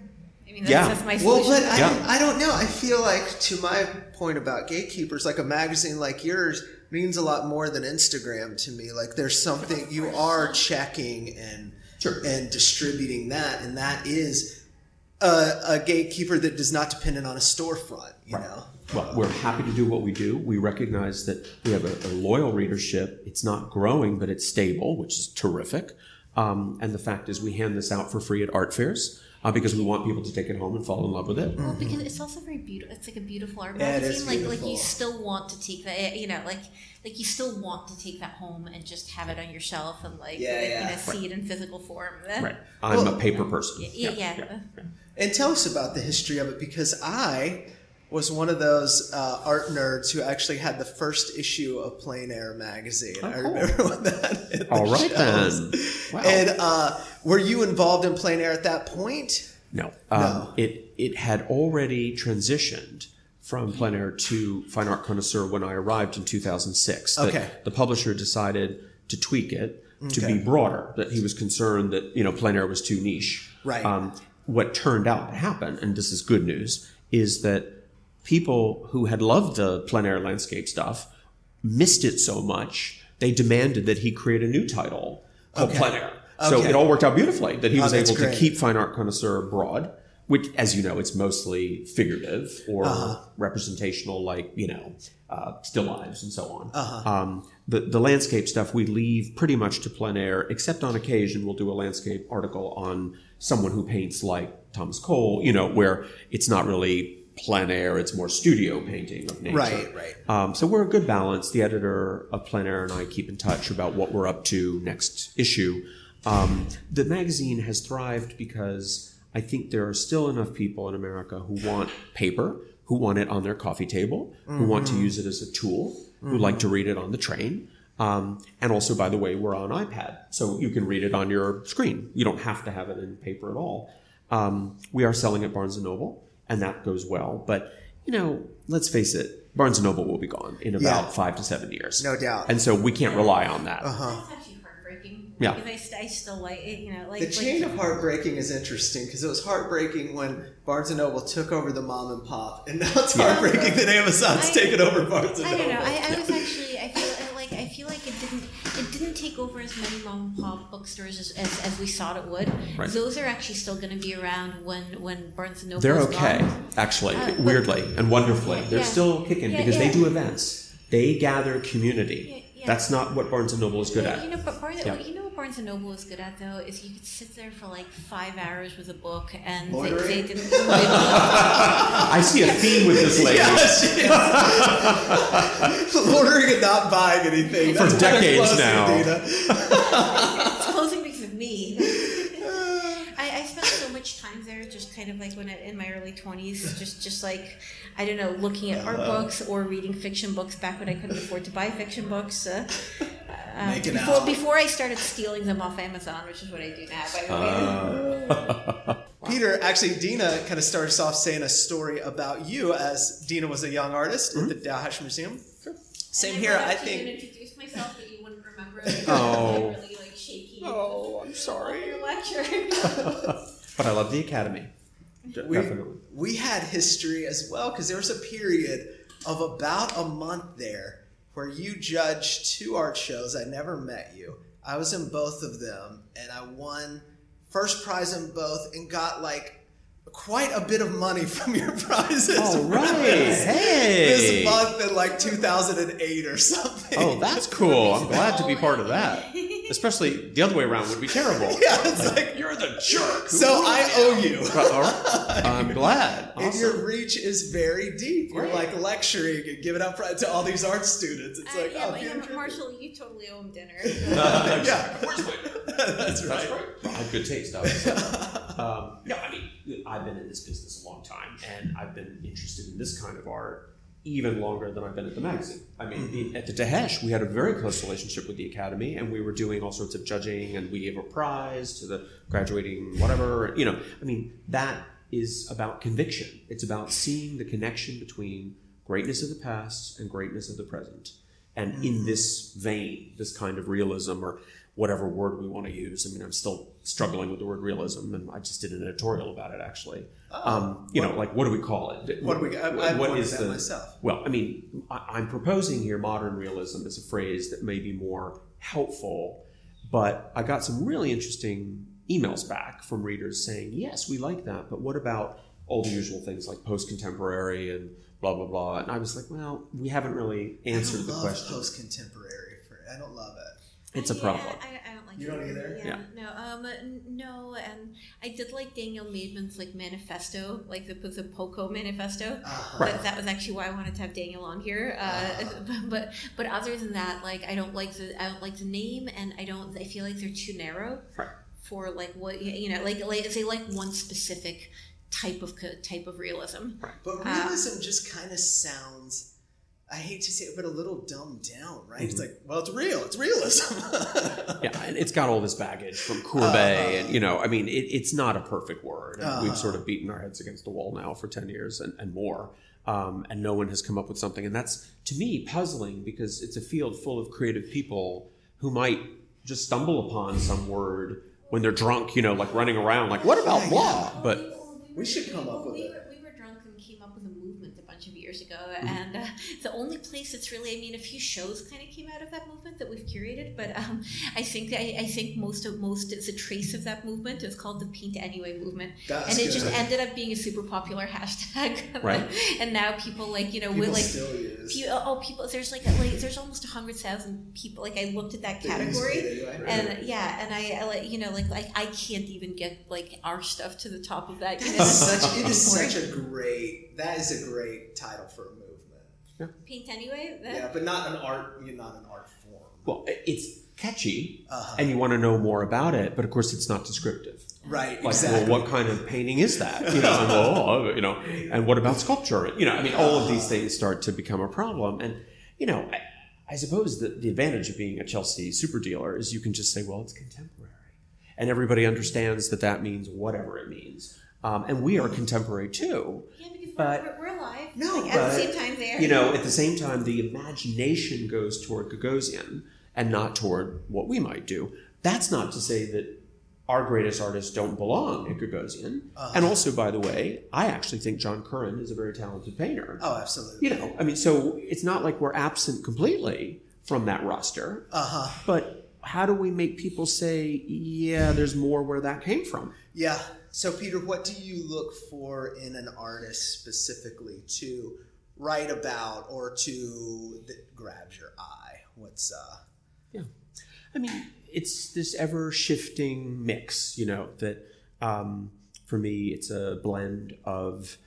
[SPEAKER 3] I mean,
[SPEAKER 2] Yeah.
[SPEAKER 3] that's my
[SPEAKER 1] Well, but I,
[SPEAKER 2] Yeah.
[SPEAKER 1] I don't know. I feel like, to my point about gatekeepers, like a magazine like yours means a lot more than Instagram to me. Like, there's something you are checking and
[SPEAKER 2] Sure.
[SPEAKER 1] and distributing that, and that is a, a gatekeeper that does not depend on a storefront. You know,
[SPEAKER 2] Well, we're happy to do what we do. We recognize that we have a, a loyal readership. It's not growing, but it's stable, which is terrific. Um, and the fact is, we hand this out for free at art fairs uh, because we want people to take it home and fall in love with it.
[SPEAKER 3] Well, because it's also very beautiful. It's like a beautiful art
[SPEAKER 1] Yeah, it
[SPEAKER 3] magazine.
[SPEAKER 1] is
[SPEAKER 3] like, like you still want to take that. You know, like, like you still want to take that home and just have it on your shelf and like,
[SPEAKER 1] Yeah,
[SPEAKER 3] like,
[SPEAKER 1] yeah.
[SPEAKER 3] you know, see it in physical form.
[SPEAKER 2] Right. I'm
[SPEAKER 1] Well-
[SPEAKER 2] a paper person.
[SPEAKER 3] Yeah, yeah.
[SPEAKER 1] and tell us about the history of it because I was one of those uh, art nerds who actually had the first issue of Plein Air magazine. I
[SPEAKER 2] cool.
[SPEAKER 1] remember when that hit the
[SPEAKER 2] All right
[SPEAKER 1] shelves.
[SPEAKER 2] then. Wow.
[SPEAKER 1] And uh, were you involved in Plein Air at that point?
[SPEAKER 2] No. Um,
[SPEAKER 1] No.
[SPEAKER 2] It it had already transitioned from plein air to fine art connoisseur when I arrived in 2006. That
[SPEAKER 1] Okay.
[SPEAKER 2] The publisher decided to tweak it to
[SPEAKER 1] Okay.
[SPEAKER 2] be broader. That he was concerned that you know plein air was too niche.
[SPEAKER 1] Right.
[SPEAKER 2] Um, what turned out to happen, and this is good news, is that people who had loved the plein air landscape stuff missed it so much they demanded that he create a new title called
[SPEAKER 1] Okay.
[SPEAKER 2] plein air. So
[SPEAKER 1] Okay.
[SPEAKER 2] it all worked out beautifully that he
[SPEAKER 1] Oh,
[SPEAKER 2] was able
[SPEAKER 1] great.
[SPEAKER 2] to keep fine art connoisseur broad, which, as you know, it's mostly figurative or
[SPEAKER 1] Uh-huh.
[SPEAKER 2] representational, like you know, uh, still lives and so on.
[SPEAKER 1] Uh-huh.
[SPEAKER 2] Um, the the landscape stuff we leave pretty much to plein air, except on occasion we'll do a landscape article on someone who paints like Thomas Cole, you know, where it's not really plein air; it's more studio painting of nature.
[SPEAKER 1] Right, right.
[SPEAKER 2] Um, so we're a good balance. The editor of Plein Air and I keep in touch about what we're up to next issue. Um, the magazine has thrived because I think there are still enough people in America who want paper, who want it on their coffee table, who want to use it as a tool, who like to read it on the train. Um, and also, by the way, we're on iPad, so you can read it on your screen. You don't have to have it in paper at all. Um, we are selling at Barnes and Noble, and that goes well. But you know, let's face it, Barnes and Noble will be gone in about
[SPEAKER 1] Yeah.
[SPEAKER 2] five to seven years.
[SPEAKER 1] No doubt.
[SPEAKER 2] And so we can't rely on that. Uh-huh.
[SPEAKER 3] That's actually heartbreaking.
[SPEAKER 2] Yeah.
[SPEAKER 3] Because I, st- I still like it, you know, like
[SPEAKER 1] The
[SPEAKER 3] like-
[SPEAKER 1] chain of heartbreaking is interesting because it was heartbreaking when Barnes and Noble took over the mom and pop, and now it's heartbreaking that Amazon's
[SPEAKER 3] I-
[SPEAKER 1] taken over Barnes and
[SPEAKER 3] I
[SPEAKER 1] Noble.
[SPEAKER 3] don't know. I, I was actually didn't take over as many mom and pop bookstores as, as, as we thought it would.
[SPEAKER 2] Right.
[SPEAKER 3] Those are actually still going to be around when when Barnes and Noble. Is gone.
[SPEAKER 2] They're okay,
[SPEAKER 3] gone.
[SPEAKER 2] actually,
[SPEAKER 3] Uh,
[SPEAKER 2] weirdly and wonderfully. They're
[SPEAKER 3] Yeah.
[SPEAKER 2] still kicking
[SPEAKER 3] Yeah,
[SPEAKER 2] because they do events. They gather community.
[SPEAKER 3] Yeah, yeah.
[SPEAKER 2] That's not what Barnes and Noble is good
[SPEAKER 3] Yeah,
[SPEAKER 2] at.
[SPEAKER 3] You know, but Barnes,
[SPEAKER 2] Yeah.
[SPEAKER 3] you know Barnes and Noble is good at though is you could sit there for like five hours with a book and they, they didn't.
[SPEAKER 2] I see a theme with this lady.
[SPEAKER 1] Ordering and not buying anything
[SPEAKER 2] For
[SPEAKER 1] That's
[SPEAKER 2] decades
[SPEAKER 1] close
[SPEAKER 2] now.
[SPEAKER 1] Dina.
[SPEAKER 3] it's closing because of me. I, I spent so much time there, just kind of like when I, in my early twenties, just just like I don't know, looking at art books or reading fiction books back when I couldn't afford to buy fiction books. Uh, uh,
[SPEAKER 1] Making
[SPEAKER 3] before,
[SPEAKER 1] out.
[SPEAKER 3] before I started stealing them off Amazon, which is what I do now. By the way, ah.
[SPEAKER 1] Peter, actually, Dina kind of started us off saying a story about you as Dina was a young artist at the mm-hmm. Dahesh Museum. Same
[SPEAKER 3] And
[SPEAKER 1] here. I
[SPEAKER 3] up to
[SPEAKER 1] think.
[SPEAKER 3] introduced myself, but you wouldn't remember. it.
[SPEAKER 2] Oh.
[SPEAKER 3] really like shaky.
[SPEAKER 2] Oh, I'm sorry.
[SPEAKER 3] Lecture.
[SPEAKER 2] But I love the Academy. De-
[SPEAKER 1] we,
[SPEAKER 2] Definitely.
[SPEAKER 1] we had history as well because there was a period of about a month there where you judged two art shows. I never met you. I was in both of them and I won first prize in both and got like quite a bit of money from your prizes.
[SPEAKER 2] All
[SPEAKER 1] for
[SPEAKER 2] right.
[SPEAKER 1] this-
[SPEAKER 2] Hey.
[SPEAKER 1] This month in like 2008 or something.
[SPEAKER 2] Oh, that's cool. I'm glad to be part of that. Especially the other way around would be terrible.
[SPEAKER 1] Yeah, it's like,
[SPEAKER 2] You're the jerk.
[SPEAKER 1] so I owe you.
[SPEAKER 2] But. I'm glad.
[SPEAKER 1] And your reach is very deep. You're
[SPEAKER 2] Right.
[SPEAKER 1] like lecturing and giving out pri- to all these art students. It's
[SPEAKER 3] Uh,
[SPEAKER 1] like,
[SPEAKER 3] yeah,
[SPEAKER 1] oh,
[SPEAKER 3] but
[SPEAKER 1] Peter
[SPEAKER 3] yeah, Marshall, you totally owe him dinner.
[SPEAKER 1] yeah,
[SPEAKER 2] Where's my
[SPEAKER 1] that's right.
[SPEAKER 2] I have good taste, obviously. um, no, I mean, I've been in this business a long time, and I've been interested in this kind of art even longer than I've been at the magazine. I mean, the, at the Dahesh, we had a very close relationship with the Academy, and we were doing all sorts of judging, and we gave a prize to the graduating whatever. You know, I mean, that is about conviction. It's about seeing the connection between greatness of the past and greatness of the present. And in mm-hmm. this vein, this kind of realism, or whatever word we want to use. I mean, I'm still struggling with the word realism, and I just did an editorial about it actually. um, you know, like what do we call it?
[SPEAKER 1] What do we- I- I've
[SPEAKER 2] what is the
[SPEAKER 1] myself.
[SPEAKER 2] Well, I mean, I, I'm proposing here modern realism as a phrase that may be more helpful, but I got some really interesting emails back from readers saying, "Yes, we like that, but what about all the usual things like post-contemporary and blah blah blah?" And I was like, "Well, we haven't really
[SPEAKER 1] I
[SPEAKER 2] answered the
[SPEAKER 1] love
[SPEAKER 2] question."
[SPEAKER 1] post-contemporary. For, I don't love it.
[SPEAKER 2] It's a
[SPEAKER 3] Yeah,
[SPEAKER 2] problem.
[SPEAKER 3] I, I don't like
[SPEAKER 1] You
[SPEAKER 3] it
[SPEAKER 1] don't either?
[SPEAKER 3] Yeah, no, um, no, and I did like Daniel Maidman's like manifesto, like the the Poco manifesto.
[SPEAKER 1] Uh-huh.
[SPEAKER 3] But that was actually why I wanted to have Daniel on here. Uh, but but other than that, like I don't like the I don't like the name, and I don't. I feel like they're too narrow
[SPEAKER 2] Right.
[SPEAKER 3] for like what you know, like like they like one specific type of type of realism. Right.
[SPEAKER 1] But
[SPEAKER 3] Uh,
[SPEAKER 1] realism just kind of sounds. I hate to say it, but a little dumbed down, right?
[SPEAKER 2] Mm-hmm.
[SPEAKER 1] It's like, well, it's real. It's realism.
[SPEAKER 2] Yeah, and it's got all this baggage from Courbet, and you know, I mean, it, it's not a perfect word. And We've
[SPEAKER 1] Uh-huh.
[SPEAKER 2] sort of beaten our heads against the wall now for ten years and, and more, um, and no one has come up with something. And that's to me puzzling because it's a field full of creative people who might just stumble upon some word when they're drunk, you know, like running around, like what about
[SPEAKER 1] Yeah,
[SPEAKER 2] blah?
[SPEAKER 3] Well,
[SPEAKER 2] But
[SPEAKER 3] we,
[SPEAKER 1] We should come up with it.
[SPEAKER 3] Were, we were drunk and came up with a movement a bunch of years ago,
[SPEAKER 2] Mm-hmm.
[SPEAKER 3] and uh, the only place that's really, I mean, a few shows kind of came out of that movement that we've curated, but um, I think I, I think most of most is a trace of that movement. It's called the Paint Anyway movement,
[SPEAKER 1] That's
[SPEAKER 3] and it just ended up being a super popular hashtag.
[SPEAKER 2] Right.
[SPEAKER 3] and now people like you know
[SPEAKER 1] People
[SPEAKER 3] with like.
[SPEAKER 1] still.
[SPEAKER 3] Pe- oh, people! There's like, like there's almost a hundred thousand people. Like I looked at that category,
[SPEAKER 1] anyway.
[SPEAKER 3] and yeah, and I, I like you know like like I can't even get like our stuff to the top of that. You know,
[SPEAKER 1] such, it is such a great. That is a great title for a movement.
[SPEAKER 3] paint anyway. That,
[SPEAKER 1] Yeah, but not an art. Not an art form.
[SPEAKER 2] well, it's catchy,
[SPEAKER 1] Uh-huh.
[SPEAKER 2] and you want to know more about it, but of course, it's not descriptive.
[SPEAKER 1] Right.
[SPEAKER 2] Like,
[SPEAKER 1] exactly.
[SPEAKER 2] well, what kind of painting is that? You know, and, well, oh, you know, and what about sculpture? You know, I mean, all of these things start to become a problem. And, you know, I, I suppose that the advantage of being a Chelsea super dealer is you can just say, well, it's contemporary. And everybody understands that that means whatever it means. Um, and we are contemporary too.
[SPEAKER 3] Yeah, because
[SPEAKER 2] But-
[SPEAKER 3] we're, we're, we're alive.
[SPEAKER 1] No,
[SPEAKER 3] like, at the same time there.
[SPEAKER 2] You know, at the same time, the imagination goes toward Gagosian and not toward what we might do. That's not to say that our greatest artists don't belong at Gagosian.
[SPEAKER 1] Uh-huh.
[SPEAKER 2] And also, by the way, I actually think John Currin is a very talented painter.
[SPEAKER 1] Oh, absolutely.
[SPEAKER 2] You know, I mean, so it's not like we're absent completely from that roster.
[SPEAKER 1] Uh huh.
[SPEAKER 2] But how do we make people say, yeah, there's more where that came from?
[SPEAKER 1] Yeah. So, Peter, what do you look for in an artist specifically to write about or to that grabs your eye? What's uh?
[SPEAKER 2] Yeah. I mean, it's this ever shifting mix, you know, that um, for me, it's a blend of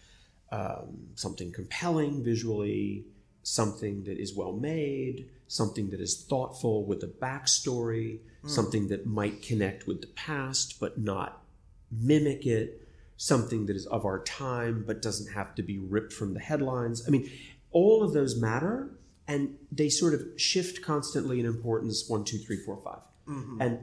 [SPEAKER 2] um, something compelling visually, something that is well made, something that is thoughtful with a backstory, something that might connect with the past but not mimic it, something that is of our time but doesn't have to be ripped from the headlines. I mean, all of those matter and they sort of shift constantly in importance one, two, three, four, five. And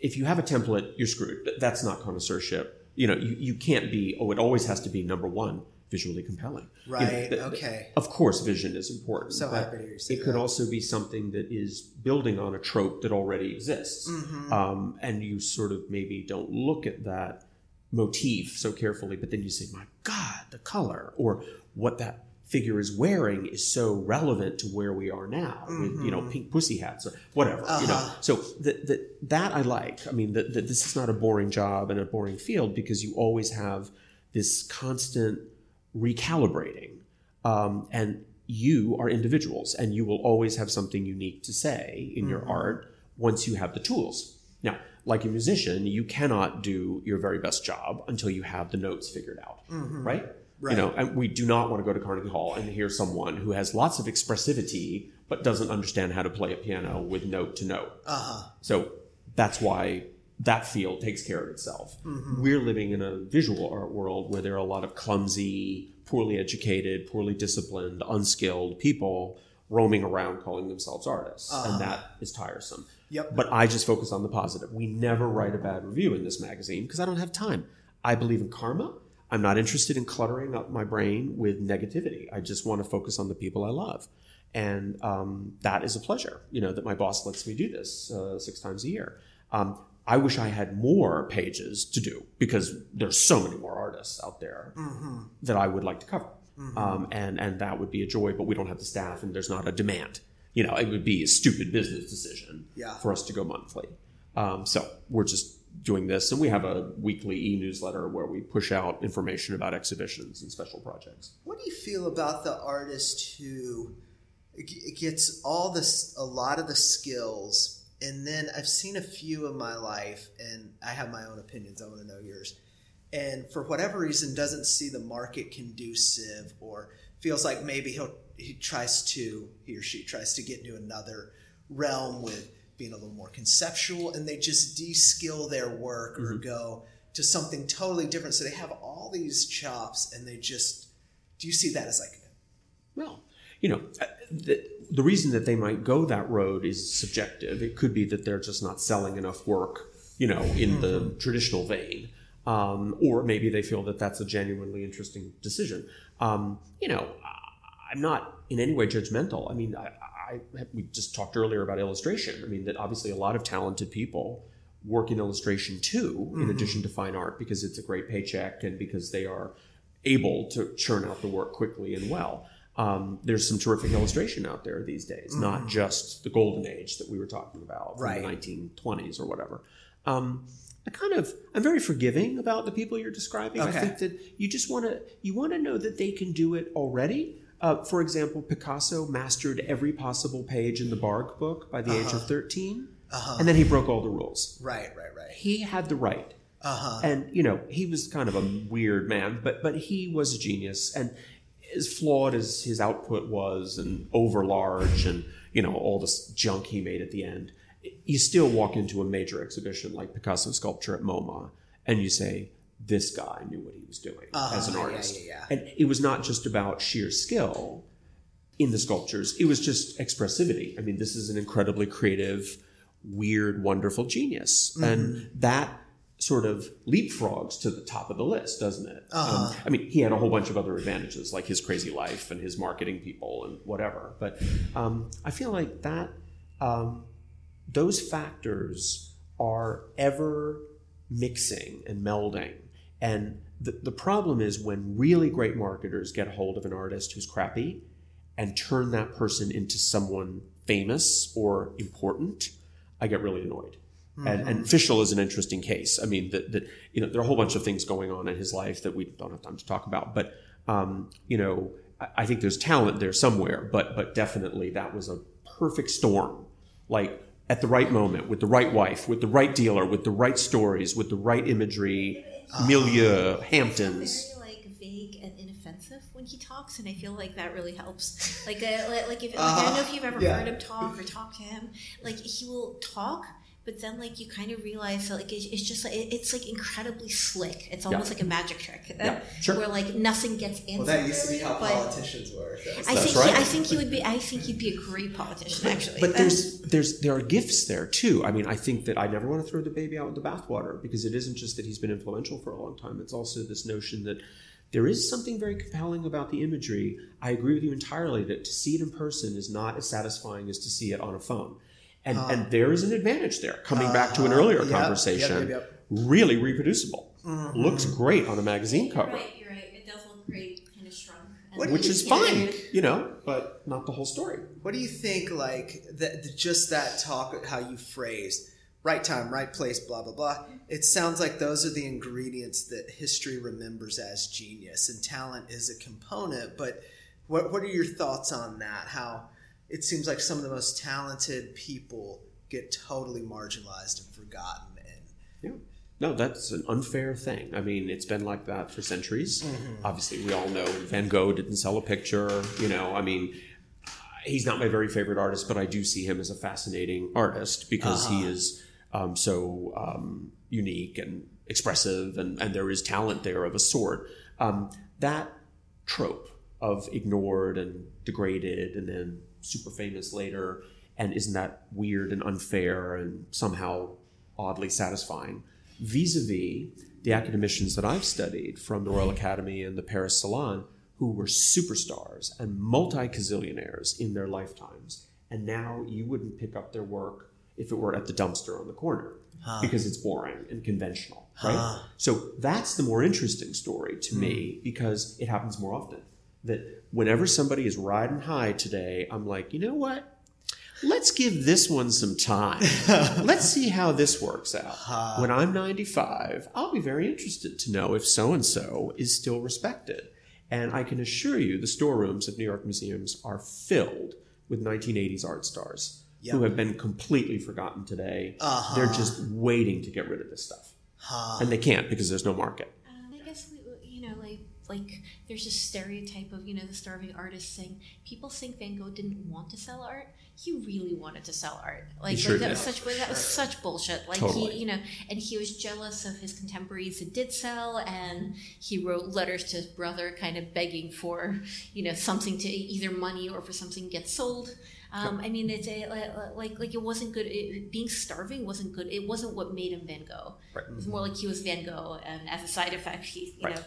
[SPEAKER 2] if you have a template, you're screwed. That's not connoisseurship. You know, you, you can't be, oh, it always has to be number one, visually compelling. You know,
[SPEAKER 1] Right,
[SPEAKER 2] th- th-
[SPEAKER 1] okay.
[SPEAKER 2] Of course, vision is important.
[SPEAKER 1] So happy to hear
[SPEAKER 2] It could
[SPEAKER 1] that.
[SPEAKER 2] also be something that is building on a trope that already exists.
[SPEAKER 1] Mm-hmm.
[SPEAKER 2] Um, and you sort of maybe don't look at that motif so carefully, but then you say, my God, the color or what that figure is wearing is so relevant to where we are now with, you know, pink pussy hats or whatever, you know.
[SPEAKER 1] Mm-hmm. Uh-huh.
[SPEAKER 2] So that, that, that I like. I mean, that, this is not a boring job and a boring field because you always have this constant recalibrating. Um, and you are individuals and you will always have something unique to say in your art once you have the tools. Now, like a musician, you cannot do your very best job until you have the notes figured out, right?
[SPEAKER 1] Right.
[SPEAKER 2] You know, and we do not want to go to Carnegie Hall and hear someone who has lots of expressivity but doesn't understand how to play a piano with note to note.
[SPEAKER 1] Uh huh.
[SPEAKER 2] So that's why that field takes care of itself.
[SPEAKER 1] Mm-hmm.
[SPEAKER 2] We're living in a visual art world where there are a lot of clumsy, poorly educated, poorly disciplined, unskilled people roaming around calling themselves artists. And that is tiresome.
[SPEAKER 1] Yep.
[SPEAKER 2] But I just focus on the positive. We never write a bad review in this magazine because I don't have time. I believe in karma. I'm not interested in cluttering up my brain with negativity. I just want to focus on the people I love. And um, that is a pleasure, you know, that my boss lets me do this uh, six times a year. Um, I wish I had more pages to do because there's so many more artists out there that I would like to cover. Um, and, and that would be a joy, but we don't have the staff and there's not a demand. You know, it would be a stupid business decision
[SPEAKER 1] Yeah.
[SPEAKER 2] for us to go monthly. Um, so we're just doing this, and we have a weekly e-newsletter where we push out information about exhibitions and special projects.
[SPEAKER 1] What do you feel about the artist who gets all this, a lot of the skills, and then I've seen a few in my life, and I have my own opinions. I want to know yours. And for whatever reason, doesn't see the market conducive, or feels like maybe he'll he tries to he or she tries to get into another realm with being a little more conceptual, and they just de-skill their work or go to something totally different. So they have all these chops, and they just do you see that as like
[SPEAKER 2] Well, you know, uh, the, the reason that they might go that road is subjective. It could be that they're just not selling enough work, you know, in the traditional vein. Um, or maybe they feel that that's a genuinely interesting decision. Um, you know, I'm not in any way judgmental. I mean, I, I, we just talked earlier about illustration. I mean, that obviously a lot of talented people work in illustration too, in addition to fine art, because it's a great paycheck and because they are able to churn out the work quickly and well. Um, there's some terrific illustration out there these days, not just the golden age that we were talking about from
[SPEAKER 1] Right.
[SPEAKER 2] the 1920s or whatever. Um, I kind of I'm very forgiving about the people you're describing. I think that you just want to you want to know that they can do it already. Uh, for example, Picasso mastered every possible page in the Bargue book by the age of 13, and then he broke all the rules.
[SPEAKER 1] right, right, right.
[SPEAKER 2] He had the right
[SPEAKER 1] Uh huh.
[SPEAKER 2] and you know he was kind of a weird man but but he was a genius and as flawed as his output was and over large and you know all this junk he made at the end you still walk into a major exhibition like picasso sculpture at moma and you say this guy knew what he was doing as an
[SPEAKER 1] Uh-huh, yeah,
[SPEAKER 2] artist
[SPEAKER 1] yeah, yeah.
[SPEAKER 2] and it was not just about sheer skill in the sculptures it was just expressivity i mean this is an incredibly creative weird wonderful genius
[SPEAKER 1] Mm-hmm.
[SPEAKER 2] and that sort of leapfrogs to the top of the list doesn't it
[SPEAKER 1] Uh-huh.
[SPEAKER 2] um, i mean he had a whole bunch of other advantages like his crazy life and his marketing people and whatever but um, i feel like that um, those factors are ever mixing and melding. And the, the problem is when really great marketers get a hold of an artist who's crappy and turn that person into someone famous or important, I get really annoyed. And, and Fischl is an interesting case. I mean, that, that you know there are a whole bunch of things going on in his life that we don't have time to talk about. But um, you know, I, I think there's talent there somewhere. But but definitely that was a perfect storm. Like at the right moment, with the right wife, with the right dealer, with the right stories, with the right imagery, milieu, Hamptons.
[SPEAKER 3] Very like vague and inoffensive when he talks, and I feel like that really helps. Like, uh, like, like if like, I don't know if you've ever
[SPEAKER 1] yeah.
[SPEAKER 3] heard him talk or talked to him. Like he will talk, but then like you kind of realize that like it's, it's just like it- it's like incredibly slick. It's almost
[SPEAKER 2] Yeah.
[SPEAKER 3] like a magic trick.
[SPEAKER 2] Uh, yeah, sure.
[SPEAKER 3] Where like nothing gets answered.
[SPEAKER 1] Well, that used to be
[SPEAKER 3] really,
[SPEAKER 1] how
[SPEAKER 3] but
[SPEAKER 1] politicians were.
[SPEAKER 3] I
[SPEAKER 2] That's
[SPEAKER 3] think
[SPEAKER 2] right.
[SPEAKER 3] he, I think he would be. I think he'd be a great politician. Actually,
[SPEAKER 2] But there's there's there are gifts there too. I mean, I think that I never want to throw the baby out with the bathwater because it isn't just that he's been influential for a long time. It's also this notion that there is something very compelling about the imagery. I agree with you entirely that to see it in person is not as satisfying as to see it on a phone. And and there is an advantage there. Coming back to an earlier
[SPEAKER 1] Uh-huh. Yep,
[SPEAKER 2] conversation,
[SPEAKER 1] yep, yep,
[SPEAKER 2] really reproducible.
[SPEAKER 1] Mm-hmm.
[SPEAKER 2] Looks great on a magazine
[SPEAKER 3] You're
[SPEAKER 2] cover.
[SPEAKER 3] right. You're right. It does look great, kind of shrunk. and-
[SPEAKER 1] What do
[SPEAKER 2] Which is fine, you know, but not the whole story.
[SPEAKER 1] What do you think? Like that, just that talk, how you phrased, right time, right place, blah blah blah. It sounds like those are the ingredients that history remembers as genius, and talent is a component. But what what are your thoughts on that? How it seems like some of the most talented people get totally marginalized and forgotten. And
[SPEAKER 2] Yeah. No, that's an unfair thing. I mean, it's been like that for centuries. Obviously, we all know Van Gogh didn't sell a picture. You know, I mean, he's not my very favorite artist, but I do see him as a fascinating artist because he is um, so um, unique and expressive, and, and there is talent there of a sort. Um, that trope of ignored and degraded and then super famous later, and isn't that weird and unfair and somehow oddly satisfying? Vis a vis the academicians that I've studied from the Royal Academy and the Paris Salon, who were superstars and multi gazillionaires in their lifetimes. And now you wouldn't pick up their work if it were at the dumpster on the corner because it's boring and conventional, right? So that's the more interesting story to me hmm. because it happens more often. That whenever somebody is riding high today, I'm like, you know what? Let's give this one some time. Let's see how this works out. Uh-huh. When I'm 95, I'll be very interested to know if so and so is still respected. And I can assure you, the storerooms of New York museums are filled with 1980s art stars who have been completely forgotten today. Uh-huh. They're just waiting to get rid of this stuff. And they can't because there's no market.
[SPEAKER 3] Um, I guess we, you know, like there's this stereotype of you know the starving artist saying people think Van Gogh didn't want to sell art. He really wanted to sell art. Like,
[SPEAKER 2] sure
[SPEAKER 3] like that was such that was such bullshit. Like
[SPEAKER 2] Totally.
[SPEAKER 3] he, you know, and he was jealous of his contemporaries that did sell, and he wrote letters to his brother, kind of begging for you know something to either money or for something to get sold. Um, I mean, it's a, like like it wasn't good. It, being starving wasn't good. It wasn't what made him Van Gogh.
[SPEAKER 2] Right.
[SPEAKER 3] It was more like he was Van Gogh, and as a side effect, he you
[SPEAKER 2] Right.
[SPEAKER 3] know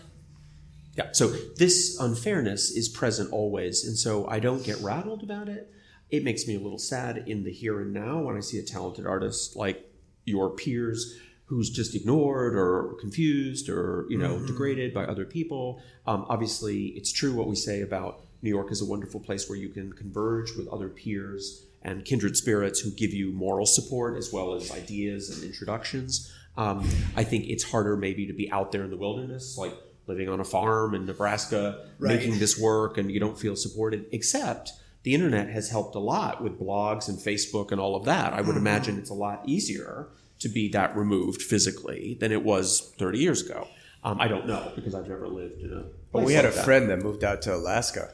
[SPEAKER 2] Yeah. So this unfairness is present always. And so I don't get rattled about it. It makes me a little sad in the here and now when I see a talented artist like your peers who's just ignored or confused or, you know, degraded by other people. Um, obviously, it's true what we say about New York is a wonderful place where you can converge with other peers and kindred spirits who give you moral support as well as ideas and introductions. Um, I think it's harder maybe to be out there in the wilderness, like living on a farm in Nebraska,
[SPEAKER 1] Right.
[SPEAKER 2] making this work, and you don't feel supported. Except the internet has helped a lot with blogs and Facebook and all of that. I would imagine it's a lot easier to be that removed physically than it was 30 years ago. Um, I don't know because I've never lived in a.
[SPEAKER 4] But we had a
[SPEAKER 2] that.
[SPEAKER 4] friend that moved out to Alaska,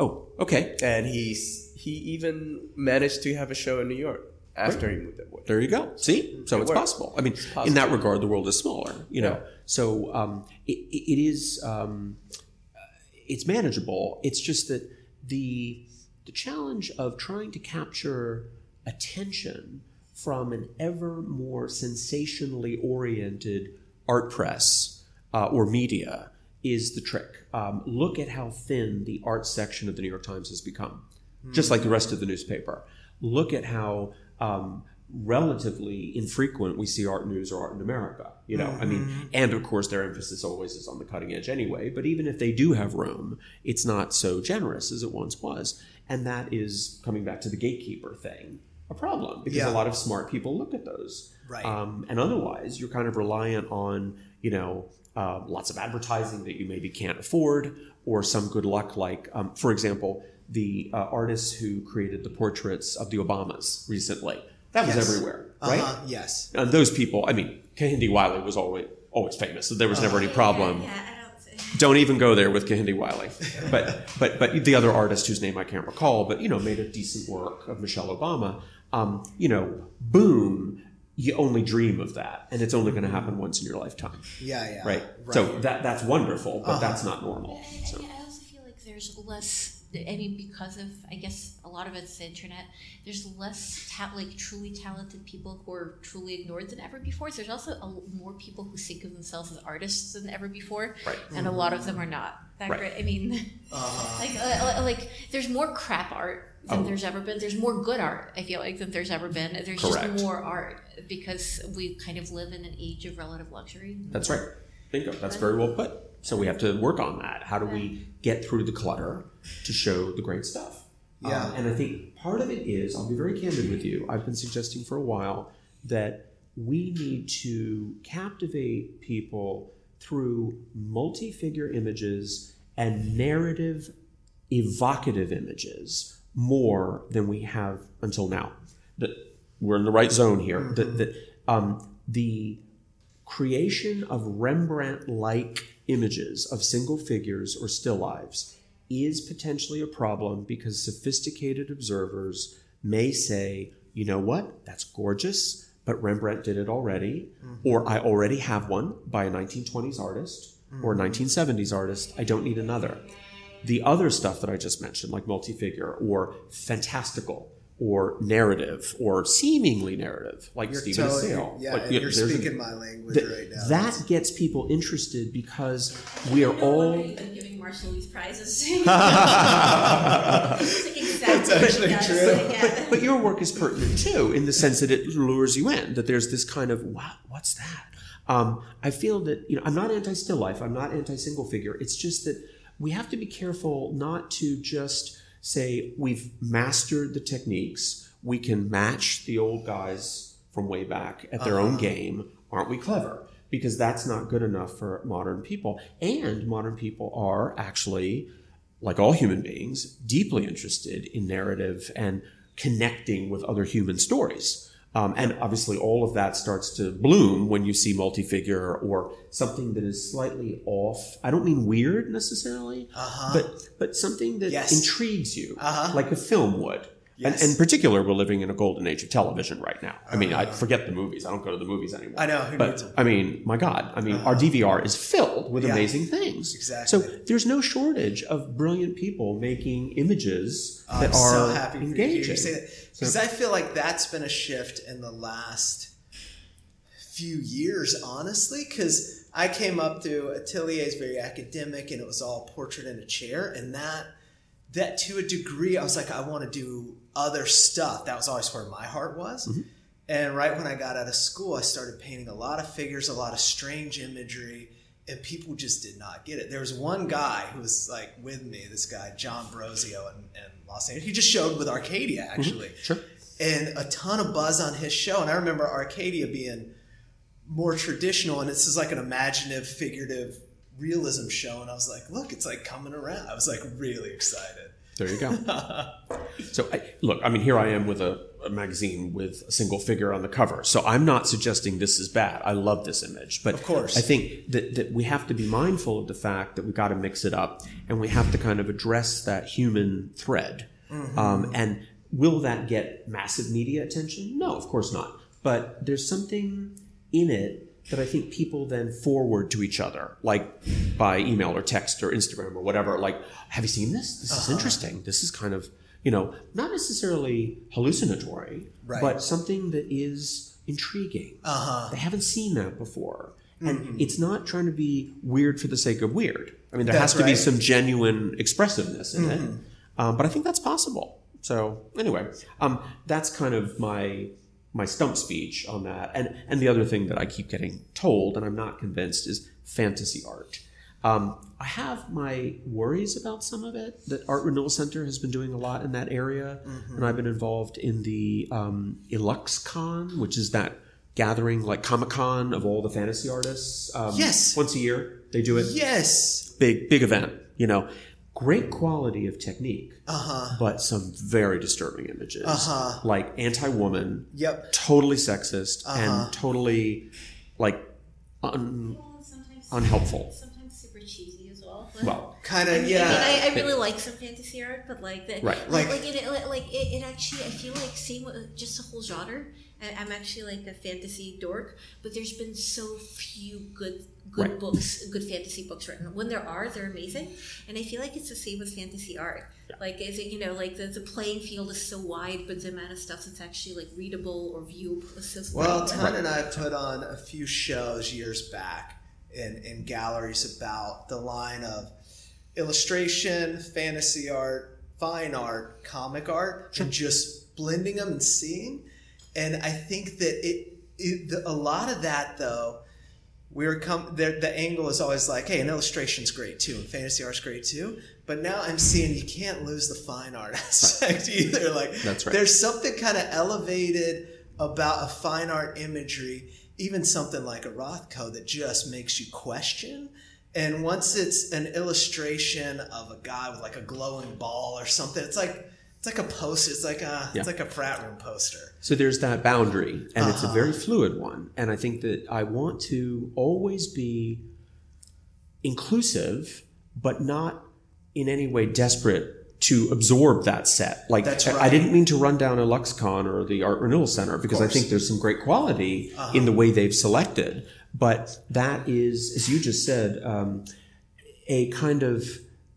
[SPEAKER 2] Oh, okay.
[SPEAKER 4] and he's he even managed to have a show in New York after he moved away.
[SPEAKER 2] There you go. See, so
[SPEAKER 4] It
[SPEAKER 2] it's possible. I mean, in
[SPEAKER 4] possible.
[SPEAKER 2] that regard, the world is smaller. You know,
[SPEAKER 4] Yeah.
[SPEAKER 2] so um, it, it is. Um, it's manageable. It's just that the the challenge of trying to capture attention from an ever more sensationally oriented art press uh, or media is the trick. Um, look at how thin the art section of the New York Times has become, just like the rest of the newspaper. Look at how um, relatively infrequent we see art news or art in America. You know, I mean, and of course their emphasis always is on the cutting edge anyway. But even if they do have room, it's not so generous as it once was, and that is coming back to the gatekeeper thing, a problem because
[SPEAKER 1] Yeah.
[SPEAKER 2] a lot of smart people look at those,
[SPEAKER 1] Right.
[SPEAKER 2] Um, and otherwise, you're kind of reliant on you know uh, lots of advertising that you maybe can't afford, or some good luck, like um, for example, the uh, artists who created the portraits of the Obamas recently. That was
[SPEAKER 1] Yes.
[SPEAKER 2] everywhere, right?
[SPEAKER 1] Uh-huh, yes.
[SPEAKER 2] And those people, I mean, Kehinde Wiley was always always famous, so there was never any problem.
[SPEAKER 3] Yeah, yeah, I don't.
[SPEAKER 2] Don't even go there with Kehinde Wiley. But but but the other artist whose name I can't recall, but you know, made a decent work of Michelle Obama. Um, you know, boom. You only dream of that, and it's only going to happen once in your lifetime,
[SPEAKER 1] Yeah, yeah.
[SPEAKER 2] right? So that that's wonderful, but that's not normal.
[SPEAKER 3] And
[SPEAKER 2] So.
[SPEAKER 3] I also feel like there's less. I mean, because of I guess a lot of it's the internet. There's less ta- like truly talented people who are truly ignored than ever before. So there's also a, more people who think of themselves as artists than ever before,
[SPEAKER 2] Right.
[SPEAKER 3] and a lot of them are not that
[SPEAKER 2] Right.
[SPEAKER 3] great. I mean,
[SPEAKER 1] Uh-huh.
[SPEAKER 3] like uh, like there's more crap art than
[SPEAKER 2] Oh.
[SPEAKER 3] there's ever been. There's more good art. I feel like than there's ever been. There's
[SPEAKER 2] Correct.
[SPEAKER 3] just more art because we kind of live in an age of relative luxury.
[SPEAKER 2] That's right. Bingo. That's very well put. So we have to work on that. How do we get through the clutter to show the great stuff?
[SPEAKER 1] Yeah.
[SPEAKER 2] Um, and I think part of it is, I'll be very candid with you, I've been suggesting for a while that we need to captivate people through multi figure images and narrative evocative images more than we have until now. That we're in the right zone here. That, that um, the creation of Rembrandt like images of single figures or still lives is potentially a problem because sophisticated observers may say, you know what, that's gorgeous, but Rembrandt did it already, mm-hmm. or I already have one by a 1920s artist or mm-hmm. a 1970s artist, I don't need another. The other stuff that I just mentioned, like multi-figure or fantastical or narrative or seemingly narrative, like
[SPEAKER 1] You're
[SPEAKER 2] Stephen
[SPEAKER 1] totally-
[SPEAKER 2] Sale.
[SPEAKER 1] Yeah,
[SPEAKER 2] Like,
[SPEAKER 1] and
[SPEAKER 2] you know,
[SPEAKER 1] you're
[SPEAKER 2] there's a-
[SPEAKER 1] speaking my language
[SPEAKER 2] Th-
[SPEAKER 1] right now.
[SPEAKER 2] that gets people interested because we are all.
[SPEAKER 3] I'm these prizes. like exactly
[SPEAKER 1] That's actually true.
[SPEAKER 3] does. Yeah.
[SPEAKER 2] But, but your work is pertinent too, in the sense that it lures you in. That there's this kind of wow, what's that? Um, I feel that you know I'm not anti still life. I'm not anti single figure. It's just that we have to be careful not to just say we've mastered the techniques. We can match the old guys from way back at their own game. Aren't we clever? Because that's not good enough for modern people. And modern people are actually like all human beings, deeply interested in narrative and connecting with other human stories. Um, and obviously, all of that starts to bloom when you see multi-figure or something that is slightly off. I don't mean weird necessarily, but but something that
[SPEAKER 1] Yes.
[SPEAKER 2] intrigues you,
[SPEAKER 1] Uh-huh.
[SPEAKER 2] like a film would.
[SPEAKER 1] Yes.
[SPEAKER 2] And in particular, we're living in a golden age of television right now. I mean, oh, I forget the movies. I don't go to the movies anymore.
[SPEAKER 1] I know, who
[SPEAKER 2] but? I mean, my God. I mean, our uh-huh. DVR is filled with
[SPEAKER 1] Yeah.
[SPEAKER 2] amazing things.
[SPEAKER 1] Exactly.
[SPEAKER 2] So there's no shortage of brilliant people making images
[SPEAKER 1] I'm
[SPEAKER 2] that
[SPEAKER 1] so
[SPEAKER 2] are
[SPEAKER 1] happy you to
[SPEAKER 2] engaging.
[SPEAKER 1] hear you say that because I feel like that's been a shift in the last few years, honestly. Because I came up through Atelier is very academic, and it was all portrait in a chair, and that that to a degree, I was like, I want to do other stuff. That was always where my heart was.
[SPEAKER 2] Mm-hmm.
[SPEAKER 1] And right when I got out of school, I started painting a lot of figures, a lot of strange imagery, and people just did not get it. There was one guy who was like with me, this guy, John Brosio in, in Los Angeles. He just showed with Arcadia, actually.
[SPEAKER 2] Sure.
[SPEAKER 1] And a ton of buzz on his show. And I remember Arcadia being more traditional, and this is like an imaginative, figurative realism show. And I was like, look, it's like coming around. I was like really excited.
[SPEAKER 2] There you go. so I, look, I mean, here I am with a, a magazine with a single figure on the cover. So I'm not suggesting this is bad. I love this image, but
[SPEAKER 1] Of course.
[SPEAKER 2] I think that, that we have to be mindful of the fact that we got to mix it up and we have to kind of address that human thread.
[SPEAKER 1] Mm-hmm.
[SPEAKER 2] Um, and will that get massive media attention? No, of course not. But there's something in it that I think people then forward to each other, like by email or text or Instagram or whatever. Like, have you seen this? This
[SPEAKER 1] Uh-huh.
[SPEAKER 2] is interesting. This is kind of, you know, not necessarily hallucinatory,
[SPEAKER 1] Right.
[SPEAKER 2] but something that is intriguing.
[SPEAKER 1] Uh-huh.
[SPEAKER 2] They haven't seen that before. And it's not trying to be weird for the sake of weird. I mean, there
[SPEAKER 1] That's
[SPEAKER 2] has to be some genuine expressiveness in it. Um, but I think that's possible. So anyway, um, that's kind of my my stump speech on that. And and the other thing that I keep getting told, and I'm not convinced, is fantasy art. Um, I have my worries about some of it. That Art Renewal Center has been doing a lot in that area, and I've been involved in the um, IlluXCon, which is that gathering like Comic Con of all the fantasy artists. Um,
[SPEAKER 1] Yes.
[SPEAKER 2] once a year they do it
[SPEAKER 1] Yes.
[SPEAKER 2] big big event you know great quality of technique
[SPEAKER 1] Uh-huh.
[SPEAKER 2] but some very disturbing images
[SPEAKER 1] Uh-huh.
[SPEAKER 2] like anti-woman
[SPEAKER 1] Yep.
[SPEAKER 2] totally sexist
[SPEAKER 1] Uh-huh.
[SPEAKER 2] and totally like un,
[SPEAKER 3] Well, sometimes
[SPEAKER 2] unhelpful
[SPEAKER 3] Sometimes super cheesy as well.
[SPEAKER 2] well
[SPEAKER 1] Kind
[SPEAKER 3] I
[SPEAKER 1] of
[SPEAKER 3] mean,
[SPEAKER 1] yeah.
[SPEAKER 3] I, I really like some fantasy art, but like the,
[SPEAKER 2] Right.
[SPEAKER 3] like
[SPEAKER 1] Like-
[SPEAKER 3] like it, like it, it actually I feel like same with just the whole genre. I- I'm actually like a fantasy dork, but there's been so few good good
[SPEAKER 2] Right.
[SPEAKER 3] books, good fantasy books written. When there are, they're amazing, and I feel like it's the same with fantasy art. Like is it you know like the, the playing field is so wide, but the amount of stuff that's actually like readable or viewable is so small.
[SPEAKER 1] Well, Tun and I put on a few shows years back in, in galleries about the line of illustration, fantasy art, fine art, comic art, and just blending them and seeing. And I think that it, it the, a lot of that though, we were come the, the angle is always like, hey, an illustration's great too, and fantasy art's great too. But now I'm seeing you can't lose the fine art aspect either. Like
[SPEAKER 2] That's right.
[SPEAKER 1] there's something kind of elevated about a fine art imagery, even something like a Rothko that just makes you question. And once it's an illustration of a guy with like a glowing ball or something, it's like it's like a poster. It's like a
[SPEAKER 2] Yeah.
[SPEAKER 1] it's like a frat room poster.
[SPEAKER 2] So there's that boundary, and it's a
[SPEAKER 1] Uh-huh.
[SPEAKER 2] very fluid one. And I think that I want to always be inclusive, but not in any way desperate to absorb that set. Like
[SPEAKER 1] That's
[SPEAKER 2] I- I didn't mean to run down IlluXCon or the Art Renewal Center because I think there's some great quality in the way they've selected. But that is, as you just said, um, a kind of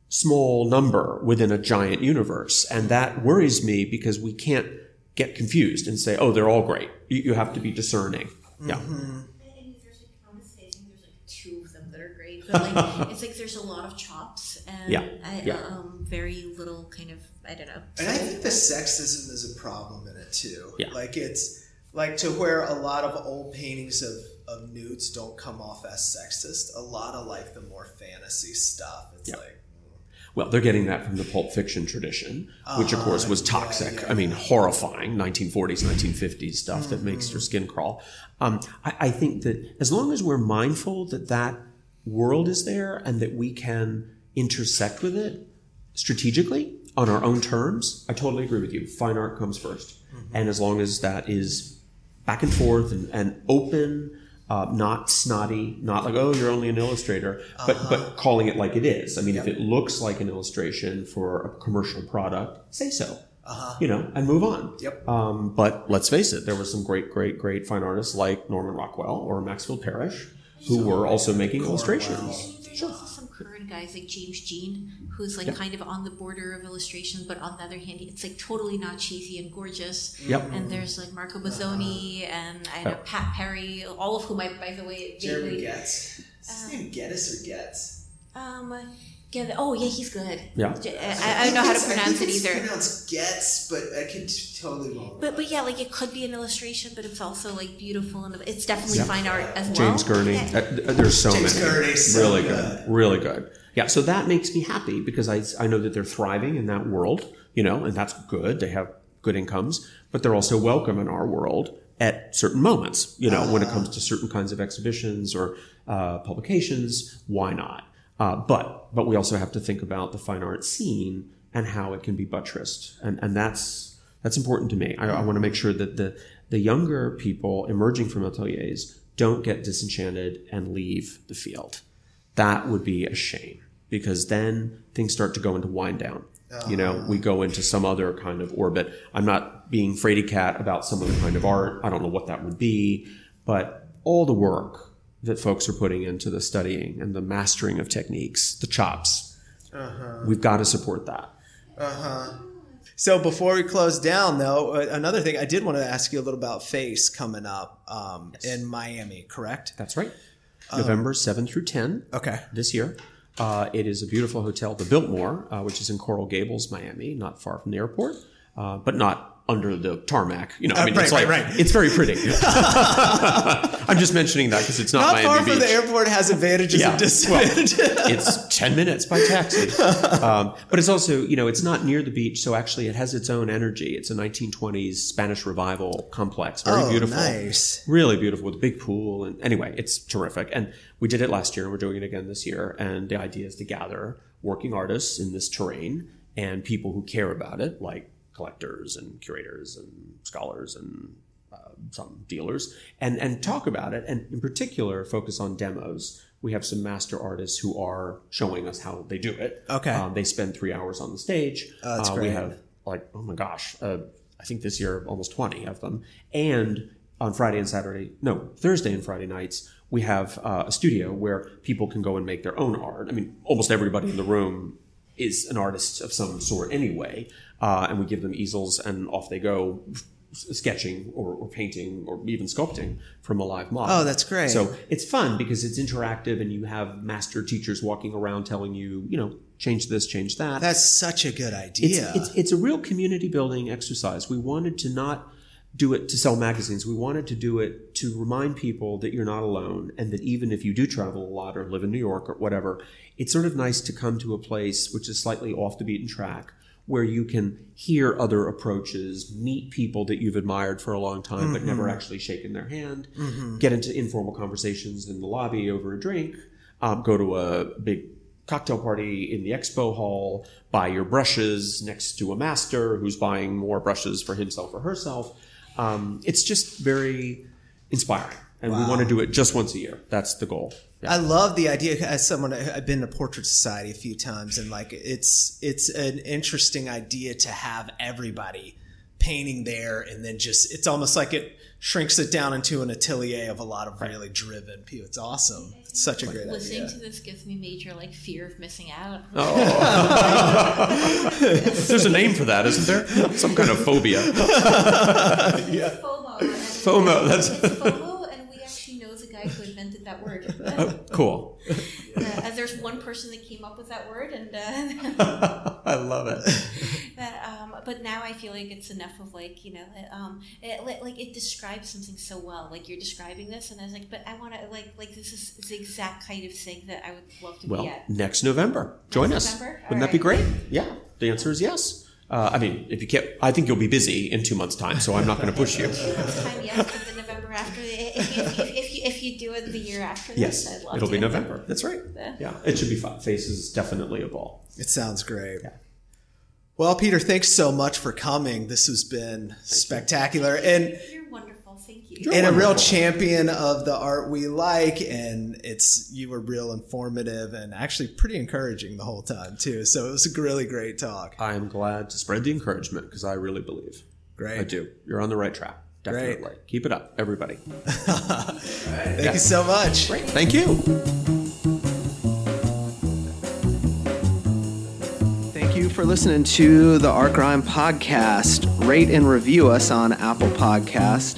[SPEAKER 2] small number within a giant universe. And that worries me because we can't get confused and say, oh, they're all great. You, you have to be discerning. Yeah.
[SPEAKER 3] I mean, there's like on this page, I think there's like two of them that are great, but like it's like there's a lot of chops and
[SPEAKER 2] Yeah,
[SPEAKER 3] I,
[SPEAKER 2] yeah.
[SPEAKER 3] um, very little kind of I don't know.
[SPEAKER 1] And I think the sexism is a problem in it too.
[SPEAKER 2] Yeah.
[SPEAKER 1] Like it's like to where a lot of old paintings of, of nudes don't come off as sexist. A lot of like the more fantasy stuff. It's
[SPEAKER 2] Yeah.
[SPEAKER 1] like
[SPEAKER 2] Well, they're getting that from the Pulp Fiction tradition, which of course was
[SPEAKER 1] Uh-huh. Yeah,
[SPEAKER 2] toxic.
[SPEAKER 1] yeah.
[SPEAKER 2] I mean, horrifying 1940s, 1950s stuff that makes
[SPEAKER 1] Mm-hmm.
[SPEAKER 2] your skin crawl. Um, I, I think that as long as we're mindful that that world is there and that we can intersect with it strategically on our own terms, I totally agree with you. Fine art comes 1st
[SPEAKER 1] Mm-hmm.
[SPEAKER 2] And as long as that is back and forth and, and open, uh, not snotty, not like, oh, you're only an illustrator, but,
[SPEAKER 1] Uh-huh.
[SPEAKER 2] but calling it like it is. I mean, if it looks like an illustration for a commercial product, say so.
[SPEAKER 1] Uh-huh.
[SPEAKER 2] You know, and move on.
[SPEAKER 1] Yep.
[SPEAKER 2] Um, but let's face it, there were some great, great, great fine artists like Norman Rockwell or Maxfield Parrish who were also making illustrations.
[SPEAKER 3] I guys like James Jean, who's like kind of on the border of illustration, but on the other hand, it's like totally not cheesy and gorgeous.
[SPEAKER 2] Yep.
[SPEAKER 3] And there's like Marco Mazzoni and I know
[SPEAKER 2] Oh.
[SPEAKER 3] Pat Perry, all of whom I, by the way,
[SPEAKER 1] Jeremy
[SPEAKER 3] vaguely-
[SPEAKER 1] Getz. Is his name Geddes or Getz?
[SPEAKER 3] Um, get oh yeah, he's good.
[SPEAKER 2] Yeah.
[SPEAKER 3] I don't know how to
[SPEAKER 1] It's- I
[SPEAKER 3] pronounce
[SPEAKER 1] think
[SPEAKER 3] it
[SPEAKER 1] it's
[SPEAKER 3] either.
[SPEAKER 1] pronounced Getz, but I can t- totally wrong.
[SPEAKER 3] But but yeah, like it could be an illustration, but it's also like beautiful and it's definitely
[SPEAKER 2] Yeah.
[SPEAKER 3] fine art as well.
[SPEAKER 2] James Gurney.
[SPEAKER 3] Yeah.
[SPEAKER 2] Uh, there's so
[SPEAKER 1] James
[SPEAKER 2] many.
[SPEAKER 1] Gurney's so
[SPEAKER 2] really
[SPEAKER 1] good.
[SPEAKER 2] Really good. Yeah, so that makes me happy because I, I know that they're thriving in that world, you know, and that's good. They have good incomes, but they're also welcome in our world at certain moments, you know, when it comes to certain kinds of exhibitions or uh, publications. Why not? Uh, but but we also have to think about the fine art scene and how it can be buttressed, and and that's That's important to me. I, I want to make sure that the the younger people emerging from ateliers don't get disenchanted and leave the field. That would be a shame because then things start to go into wind down. You know, we go into some other kind of orbit. I'm not being fraidy cat about some other kind of art. I don't know what that would be, but all the work that folks are putting into the studying and the mastering of techniques, the chops, we've got to support that. Uh-huh.
[SPEAKER 1] So before we close down, though, another thing I did want to ask you a little about Face coming up um, in Miami, correct?
[SPEAKER 2] That's right. November 7 through 10
[SPEAKER 1] Okay.
[SPEAKER 2] this year. Uh, it is a beautiful hotel, the Biltmore, uh, which is in Coral Gables, Miami, not far from the airport, uh, but not under the tarmac. You know, I
[SPEAKER 1] Uh,
[SPEAKER 2] mean,
[SPEAKER 1] right,
[SPEAKER 2] it's like
[SPEAKER 1] right, right.
[SPEAKER 2] it's very pretty. I'm just mentioning that because it's not,
[SPEAKER 1] Not far
[SPEAKER 2] Beach.
[SPEAKER 1] from the airport has advantages
[SPEAKER 2] Yeah.
[SPEAKER 1] and disadvantages.
[SPEAKER 2] it's 10 minutes by taxi. Um, but it's also, you know, it's not near the beach, so actually it has its own energy. It's a 1920s Spanish revival complex. Very
[SPEAKER 1] Oh,
[SPEAKER 2] beautiful.
[SPEAKER 1] nice.
[SPEAKER 2] Really beautiful with a big pool. And anyway, it's terrific. And we did it last year and we're doing it again this year. And the idea is to gather working artists in this terrain and people who care about it, like collectors and curators and scholars and uh, some dealers. And and talk about it and in particular focus on demos. We have some master artists who are showing us how they do it.
[SPEAKER 1] Okay.
[SPEAKER 2] um, they spend three hours on the stage.
[SPEAKER 1] Oh, that's
[SPEAKER 2] Uh, we have like oh my gosh uh, i think this year almost 20 of them. And on friday and saturday no thursday and friday nights we have uh, a studio where people can go and make their own art. I mean almost everybody in the room is an artist of some sort anyway, uh, and we give them easels and off they go, sketching or, or painting or even sculpting from a live model.
[SPEAKER 1] Oh, that's great.
[SPEAKER 2] So it's fun because it's interactive and you have master teachers walking around telling you, you know, change this, change that.
[SPEAKER 1] That's such a good
[SPEAKER 2] it's,
[SPEAKER 1] idea.
[SPEAKER 2] it's, it's a real community building exercise. We wanted to not do it to sell magazines. We wanted to do it to remind people that you're not alone and that even if you do travel a lot or live in New York or whatever, it's sort of nice to come to a place which is slightly off the beaten track where you can hear other approaches, meet people that you've admired for a long time but never actually shaken their hand, get into informal conversations in the lobby over a drink, um, go to a big cocktail party in the expo hall, buy your brushes next to a master who's buying more brushes for himself or herself. Um, it's just very inspiring. And we want to do it just once a year. That's the goal. Yeah.
[SPEAKER 1] I love the idea. As someone, I've been to Portrait Society a few times, and like it's it's an interesting idea to have everybody painting there, and then just it's almost like it shrinks it down into an atelier of a lot of really driven people. It's awesome. It's such a great
[SPEAKER 3] Listening
[SPEAKER 1] idea.
[SPEAKER 3] Listening to this gives me major like fear of missing out.
[SPEAKER 2] There's a name for that, isn't there? Some kind of phobia.
[SPEAKER 3] FOMO. and-
[SPEAKER 2] FOMO, that's-
[SPEAKER 3] It's FOMO, and we actually know the guy who invented that word.
[SPEAKER 2] Cool.
[SPEAKER 3] Uh, there's one person that came up with that word, and uh,
[SPEAKER 2] I love it.
[SPEAKER 3] That, um, but now I feel like it's enough of like you know, um, it, like- like it describes something so well. Like you're describing this, and I was like, but I want to like like this is the exact kind of thing that I would love to
[SPEAKER 2] Well,
[SPEAKER 3] be at.
[SPEAKER 2] next November. Join us.
[SPEAKER 3] November?
[SPEAKER 2] Wouldn't that be great? Yeah. The answer is yes. Uh, I mean, if you can't, I think you'll be busy in two months' time, so I'm not going to push you.
[SPEAKER 3] This time, yes, but the November after, if you, if, you, if, you, if you do it the year after
[SPEAKER 2] Yes,
[SPEAKER 3] this, I'd love
[SPEAKER 2] it'll
[SPEAKER 3] to.
[SPEAKER 2] be November. That's right.
[SPEAKER 3] Yeah.
[SPEAKER 2] Yeah, it should be fun. Faces is definitely a ball.
[SPEAKER 1] It sounds great. Well, Peter, thanks so much for coming. This has been spectacular, and
[SPEAKER 3] You're wonderful. Thank you.
[SPEAKER 1] and a real champion of the art we like and it's you were real informative and actually pretty encouraging the whole time too so it was a really great talk
[SPEAKER 2] I am glad to spread the encouragement because I really believe.
[SPEAKER 1] great
[SPEAKER 2] I do. You're on the right track.
[SPEAKER 1] Great.
[SPEAKER 2] Definitely. Keep it up, everybody.
[SPEAKER 1] thank you so much
[SPEAKER 2] Great.
[SPEAKER 1] Thank you. For listening to the Art Grind podcast. Rate and review us on Apple Podcast.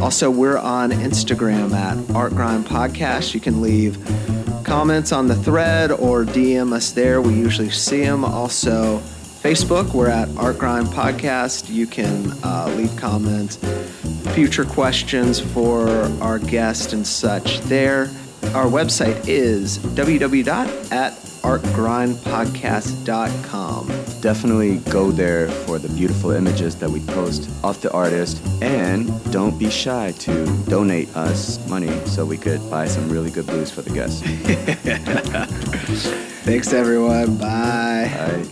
[SPEAKER 1] Also, we're on Instagram at Art Grind Podcast. You can leave comments on the thread or DM us there. We usually see them. Also, Facebook, we're at Art Grind Podcast. You can uh, leave comments, future questions for our guest and such there. Our website is www.artgrindpodcast.com.
[SPEAKER 5] Definitely go there for the beautiful images that we post of the artist and don't be shy to donate us money so we could buy some really good blues for the guests.
[SPEAKER 1] Thanks, everyone. Bye.